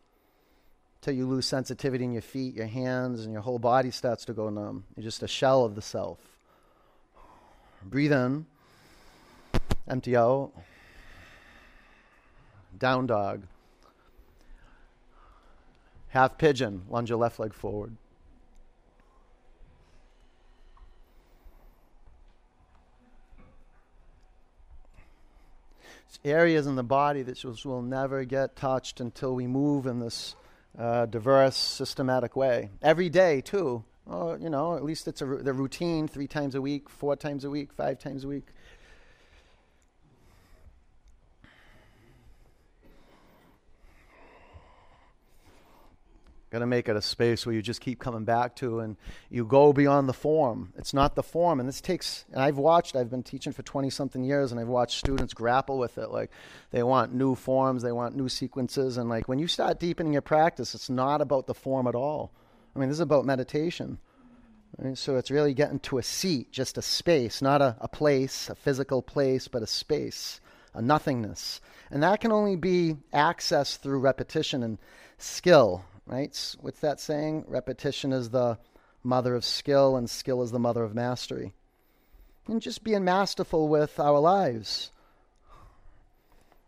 till you lose sensitivity in your feet, your hands, and your whole body starts to go numb. You're just a shell of the self. Breathe in, empty out, down dog. Half pigeon, lunge your left leg forward. Areas in the body that will never get touched until we move in this uh, diverse, systematic way. Every day, too. Oh, you know, at least it's a, the routine three times a week, four times a week, five times a week. Got to make it a space where you just keep coming back to and you go beyond the form. It's not the form. And this takes, and I've watched, I've been teaching for 20 something years, and I've watched students grapple with it. Like they want new forms, they want new sequences. And like when you start deepening your practice, it's not about the form at all. I mean, this is about meditation. Right? So it's really getting to a seat, just a space, not a, a place, a physical place, but a space, a nothingness. And that can only be accessed through repetition and skill right? What's that saying? Repetition is the mother of skill, and skill is the mother of mastery. And just being masterful with our lives,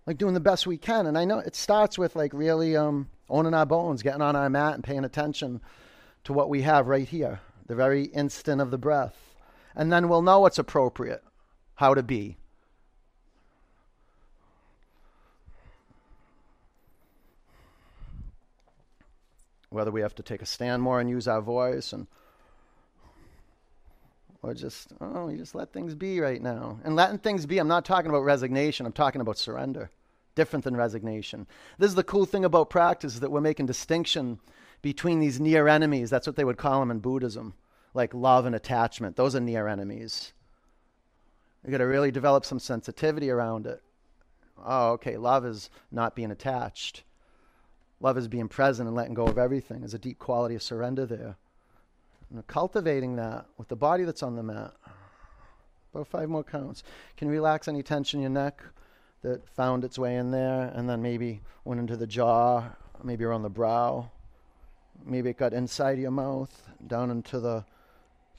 like doing the best we can. And I know it starts with like really um, owning our bones, getting on our mat, and paying attention to what we have right here, the very instant of the breath. And then we'll know what's appropriate, how to be. Whether we have to take a stand more and use our voice and or just oh you just let things be right now. And letting things be i'm not talking about resignation i'm talking about surrender. Different than resignation. This is the cool thing about practice is that we're making distinction between these near enemies. That's what they would call them in buddhism like love and attachment. Those are near enemies. You got to really develop some sensitivity around it. Oh okay love is not being attached Love is being present and letting go of everything. There's a deep quality of surrender there. And cultivating that with the body that's on the mat. About five more counts. Can you relax any tension in your neck that found its way in there and then maybe went into the jaw, maybe around the brow. Maybe it got inside your mouth, down into the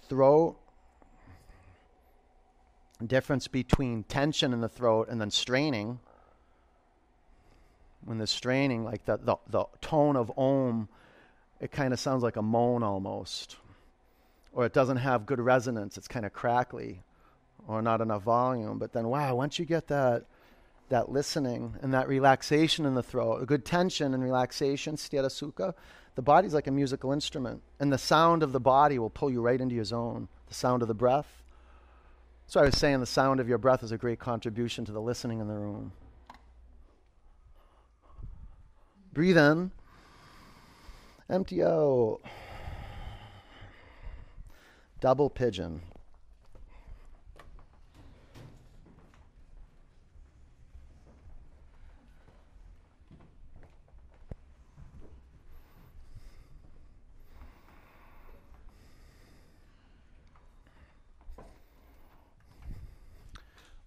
throat. Difference between tension in the throat and then straining when there's straining, like the, the, the tone of om, it kind of sounds like a moan almost. Or it doesn't have good resonance, it's kind of crackly or not enough volume. But then, wow, once you get that, that listening and that relaxation in the throat, a good tension and relaxation, sthira sukha, the body's like a musical instrument. And the sound of the body will pull you right into your zone. The sound of the breath. So I was saying the sound of your breath is a great contribution to the listening in the room. Breathe in. Empty out. Double pigeon.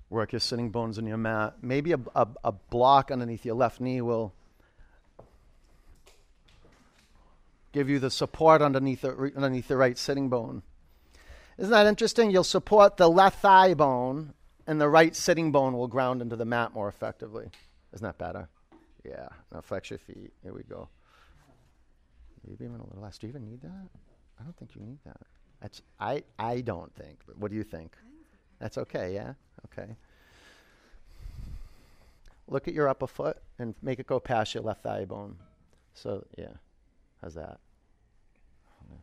Work your sitting bones in your mat. Maybe a, a, a block underneath your left knee will give you the support underneath the, underneath the right sitting bone. Isn't that interesting? You'll support the left thigh bone, and the right sitting bone will ground into the mat more effectively. Isn't that better? Yeah. Now flex your feet. Here we go. Maybe even a little less. Do you even need that? I don't think you need that. That's I I don't think. But what do you think? That's okay. Yeah. Okay. Look at your upper foot and make it go past your left thigh bone. So yeah, how's that?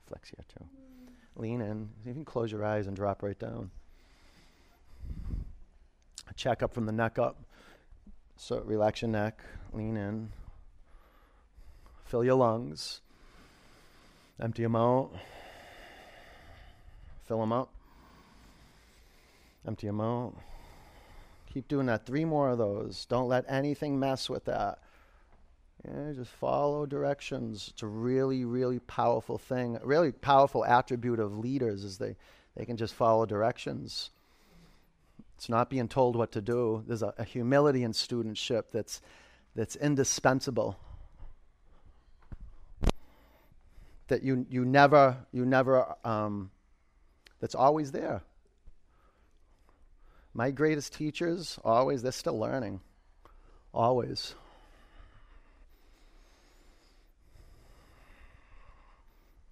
Flex here too. Lean in. You can close your eyes and drop right down. Check up from the neck up. So relax your neck. Lean in. Fill your lungs. Empty them out. Fill them up. Empty them out. Keep doing that. Three more of those. Don't let anything mess with that. Yeah, just follow directions. It's a really, really powerful thing. A really powerful attribute of leaders is they, they can just follow directions. It's not being told what to do. There's a, a humility in studentship that's, that's indispensable. That you, you never, you never, um, that's always there. My greatest teachers, always, they're still learning. Always.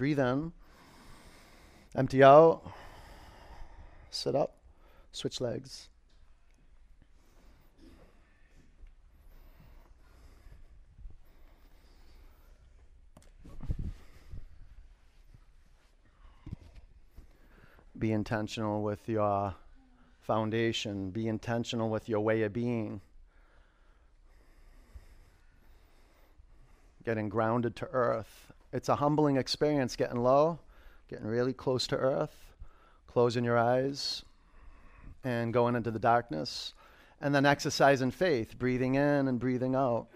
Breathe in. Empty out. Sit up. Switch legs. Be intentional with your foundation. Be intentional with your way of being. Getting grounded to earth it's a humbling experience getting low, getting really close to earth, closing your eyes, and going into the darkness. And then exercising faith, breathing in and breathing out.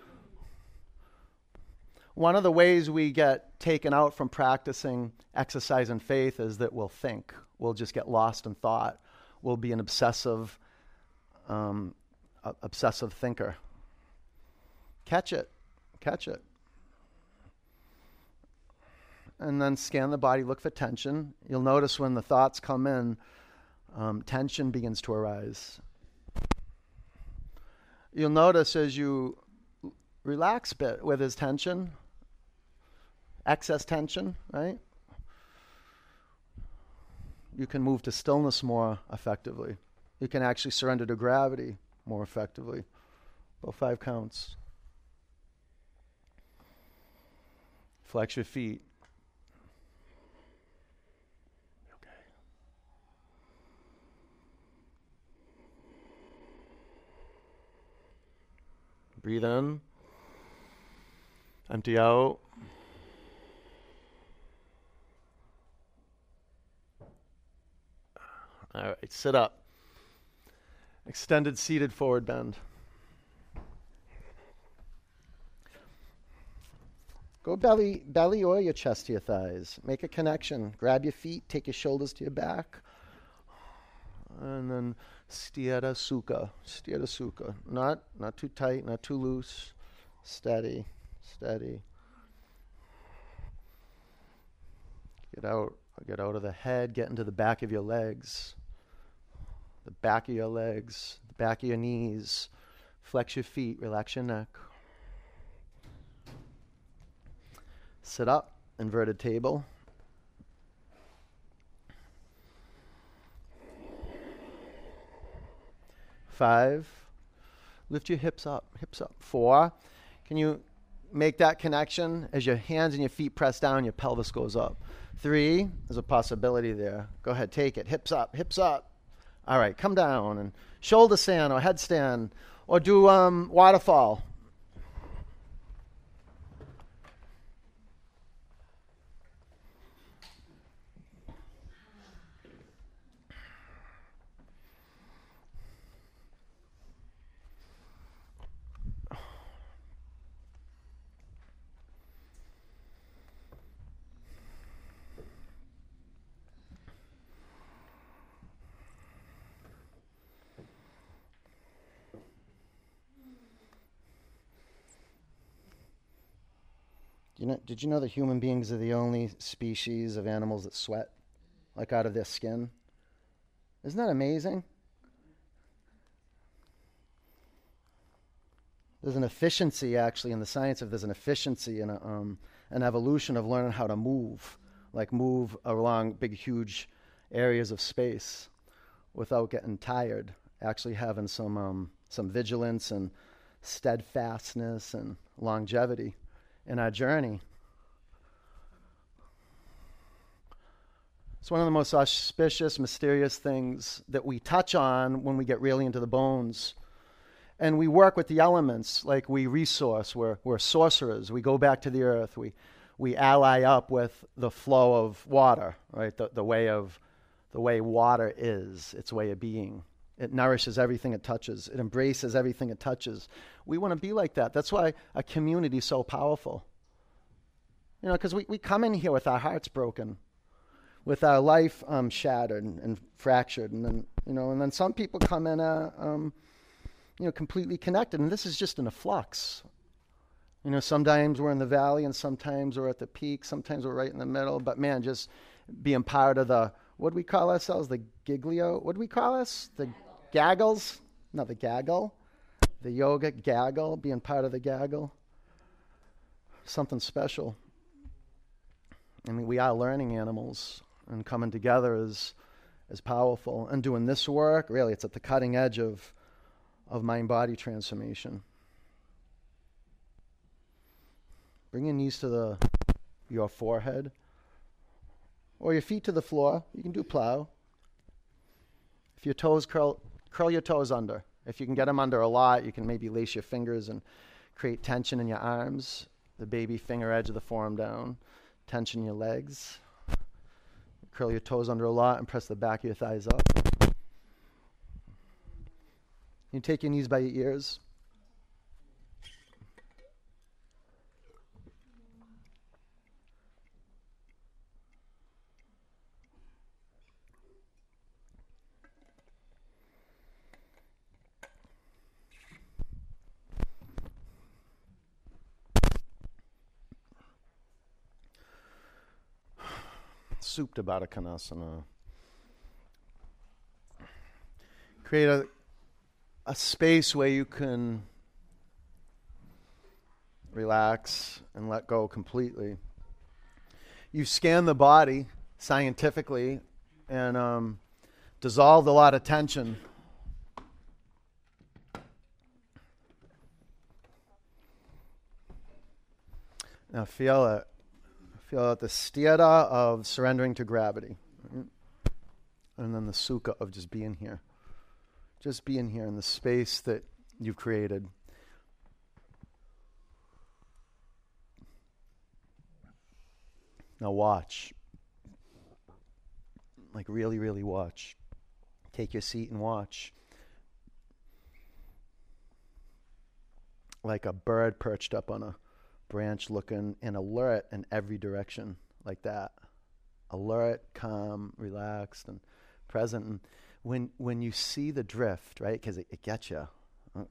One of the ways we get taken out from practicing exercise and faith is that we'll think. We'll just get lost in thought. We'll be an obsessive, um, obsessive thinker. Catch it. Catch it and then scan the body, look for tension. You'll notice when the thoughts come in, um, tension begins to arise. You'll notice as you relax a bit where there's tension, excess tension, right? You can move to stillness more effectively. You can actually surrender to gravity more effectively. About five counts. Flex your feet. Breathe in. Empty out. All right, sit up. Extended seated forward bend. Go belly, belly or your chest to your thighs. Make a connection. Grab your feet, take your shoulders to your back. And then Sthira Sukha. Sthira Sukha. Not, not too tight, not too loose. Steady, steady. Get out, get out of the head, get into the back of your legs. The back of your legs, the back of your knees. Flex your feet, relax your neck. Sit up, inverted table. Five. Lift your hips up, hips up. Four. Can you make that connection as your hands and your feet press down, your pelvis goes up? Three. There's a possibility there. Go ahead, take it. Hips up, hips up. All right, come down and shoulder stand or headstand or do um, waterfall. Did you know that human beings are the only species of animals that sweat, like out of their skin? Isn't that amazing? There's an efficiency, actually, in the science of there's an efficiency and um, an evolution of learning how to move, like move along big, huge areas of space without getting tired. Actually, having some um, some vigilance and steadfastness and longevity in our journey. It's one of the most auspicious, mysterious things that we touch on when we get really into the bones. And we work with the elements, like we resource, we're, we're sorcerers. We go back to the earth, we, we ally up with the flow of water, right? The, the way of the way water is, its way of being. It nourishes everything it touches. It embraces everything it touches. We want to be like that. That's why a community is so powerful. You know, because we, we come in here with our hearts broken, with our life um, shattered and, and, fractured, and then you know, and then some people come in, uh, um, you know, completely connected, and this is just in a flux. You know, sometimes we're in the valley, and sometimes we're at the peak. Sometimes we're right in the middle. But man, just being part of the what do we call ourselves? The giglio? What do we call us? The gaggles? Not the gaggle. The yoga gaggle, being part of the gaggle. Something special. I mean, we are learning animals, and coming together is, is powerful. And doing this work, really, it's at the cutting edge of, of mind body transformation. Bring your knees to the, your forehead or your feet to the floor. You can do plow. If your toes curl, curl your toes under. If you can get them under a lot, you can maybe lace your fingers and create tension in your arms, the baby finger edge of the forearm down, tension your legs. Curl your toes under a lot and press the back of your thighs up. You take your knees by your ears. Supta Baddha Konasana. Create a, a space where you can relax and let go completely. You scan the body scientifically and um, dissolved a lot of tension. Now feel it feel out the sthira of surrendering to gravity. And then the sukha of just being here. Just being here in the space that you've created. Now watch. Like, really, really watch. Take your seat and watch. Like a bird perched up on a branch looking and alert in every direction like that alert calm relaxed and present and when when you see the drift right because it, it gets you uh,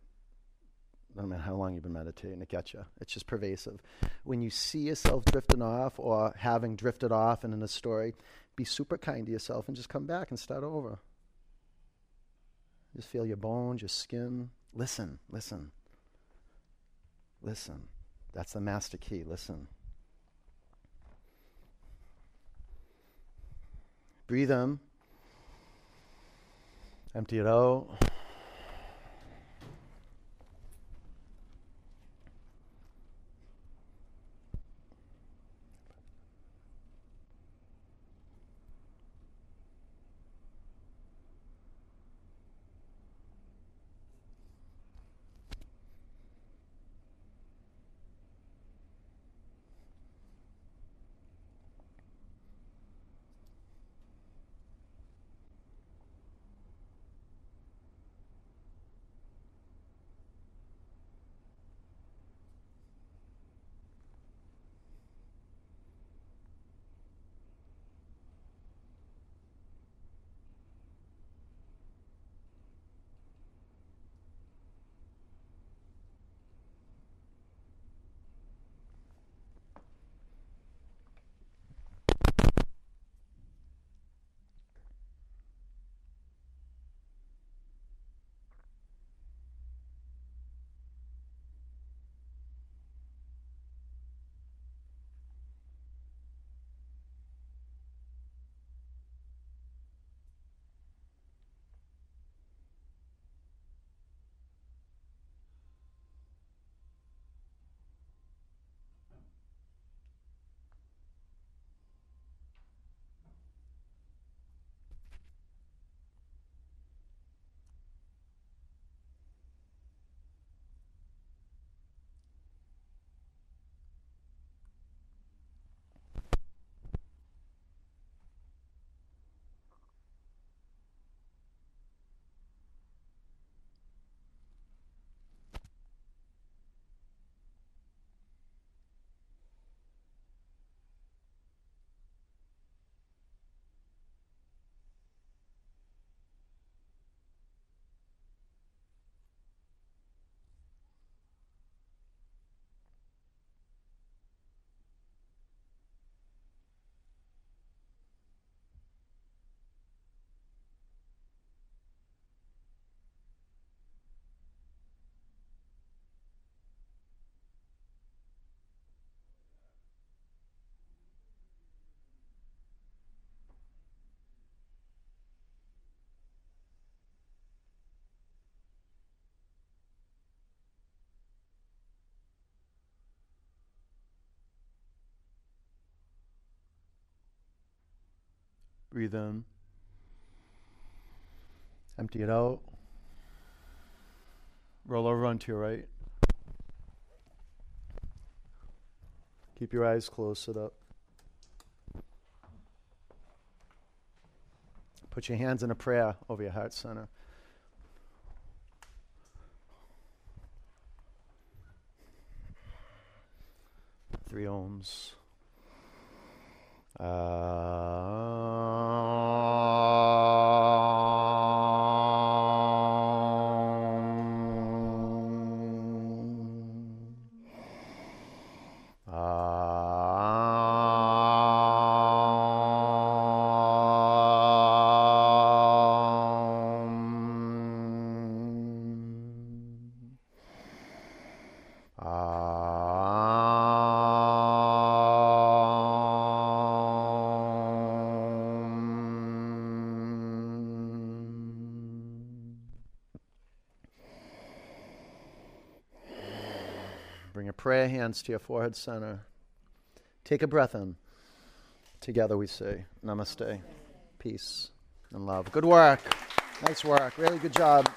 don't know how long you've been meditating, it gets you. It's just pervasive. When you see yourself drifting off or having drifted off and in a story, be super kind to yourself and just come back and start over. Just feel your bones, your skin. Listen, listen. Listen. That's the master key. Listen. Breathe in. Empty it out. Breathe in. Empty it out. Roll over onto your right. Keep your eyes closed, sit up. Put your hands in a prayer over your heart center. Three oms. Bring hands to your forehead center. Take a breath in. Together we say, Namaste, peace, and love. Good work. Nice work. Really good job.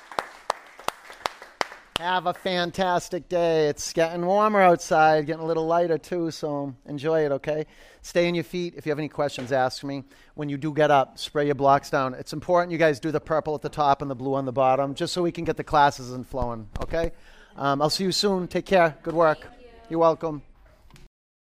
Have a fantastic day. It's getting warmer outside, getting a little lighter too, so enjoy it, okay? Stay on your feet. If you have any questions, ask me. When you do get up, spray your blocks down. It's important you guys do the purple at the top and the blue on the bottom, just so we can get the classes in flowing, okay? Um, I'll see you soon. Take care. Good work. You're welcome.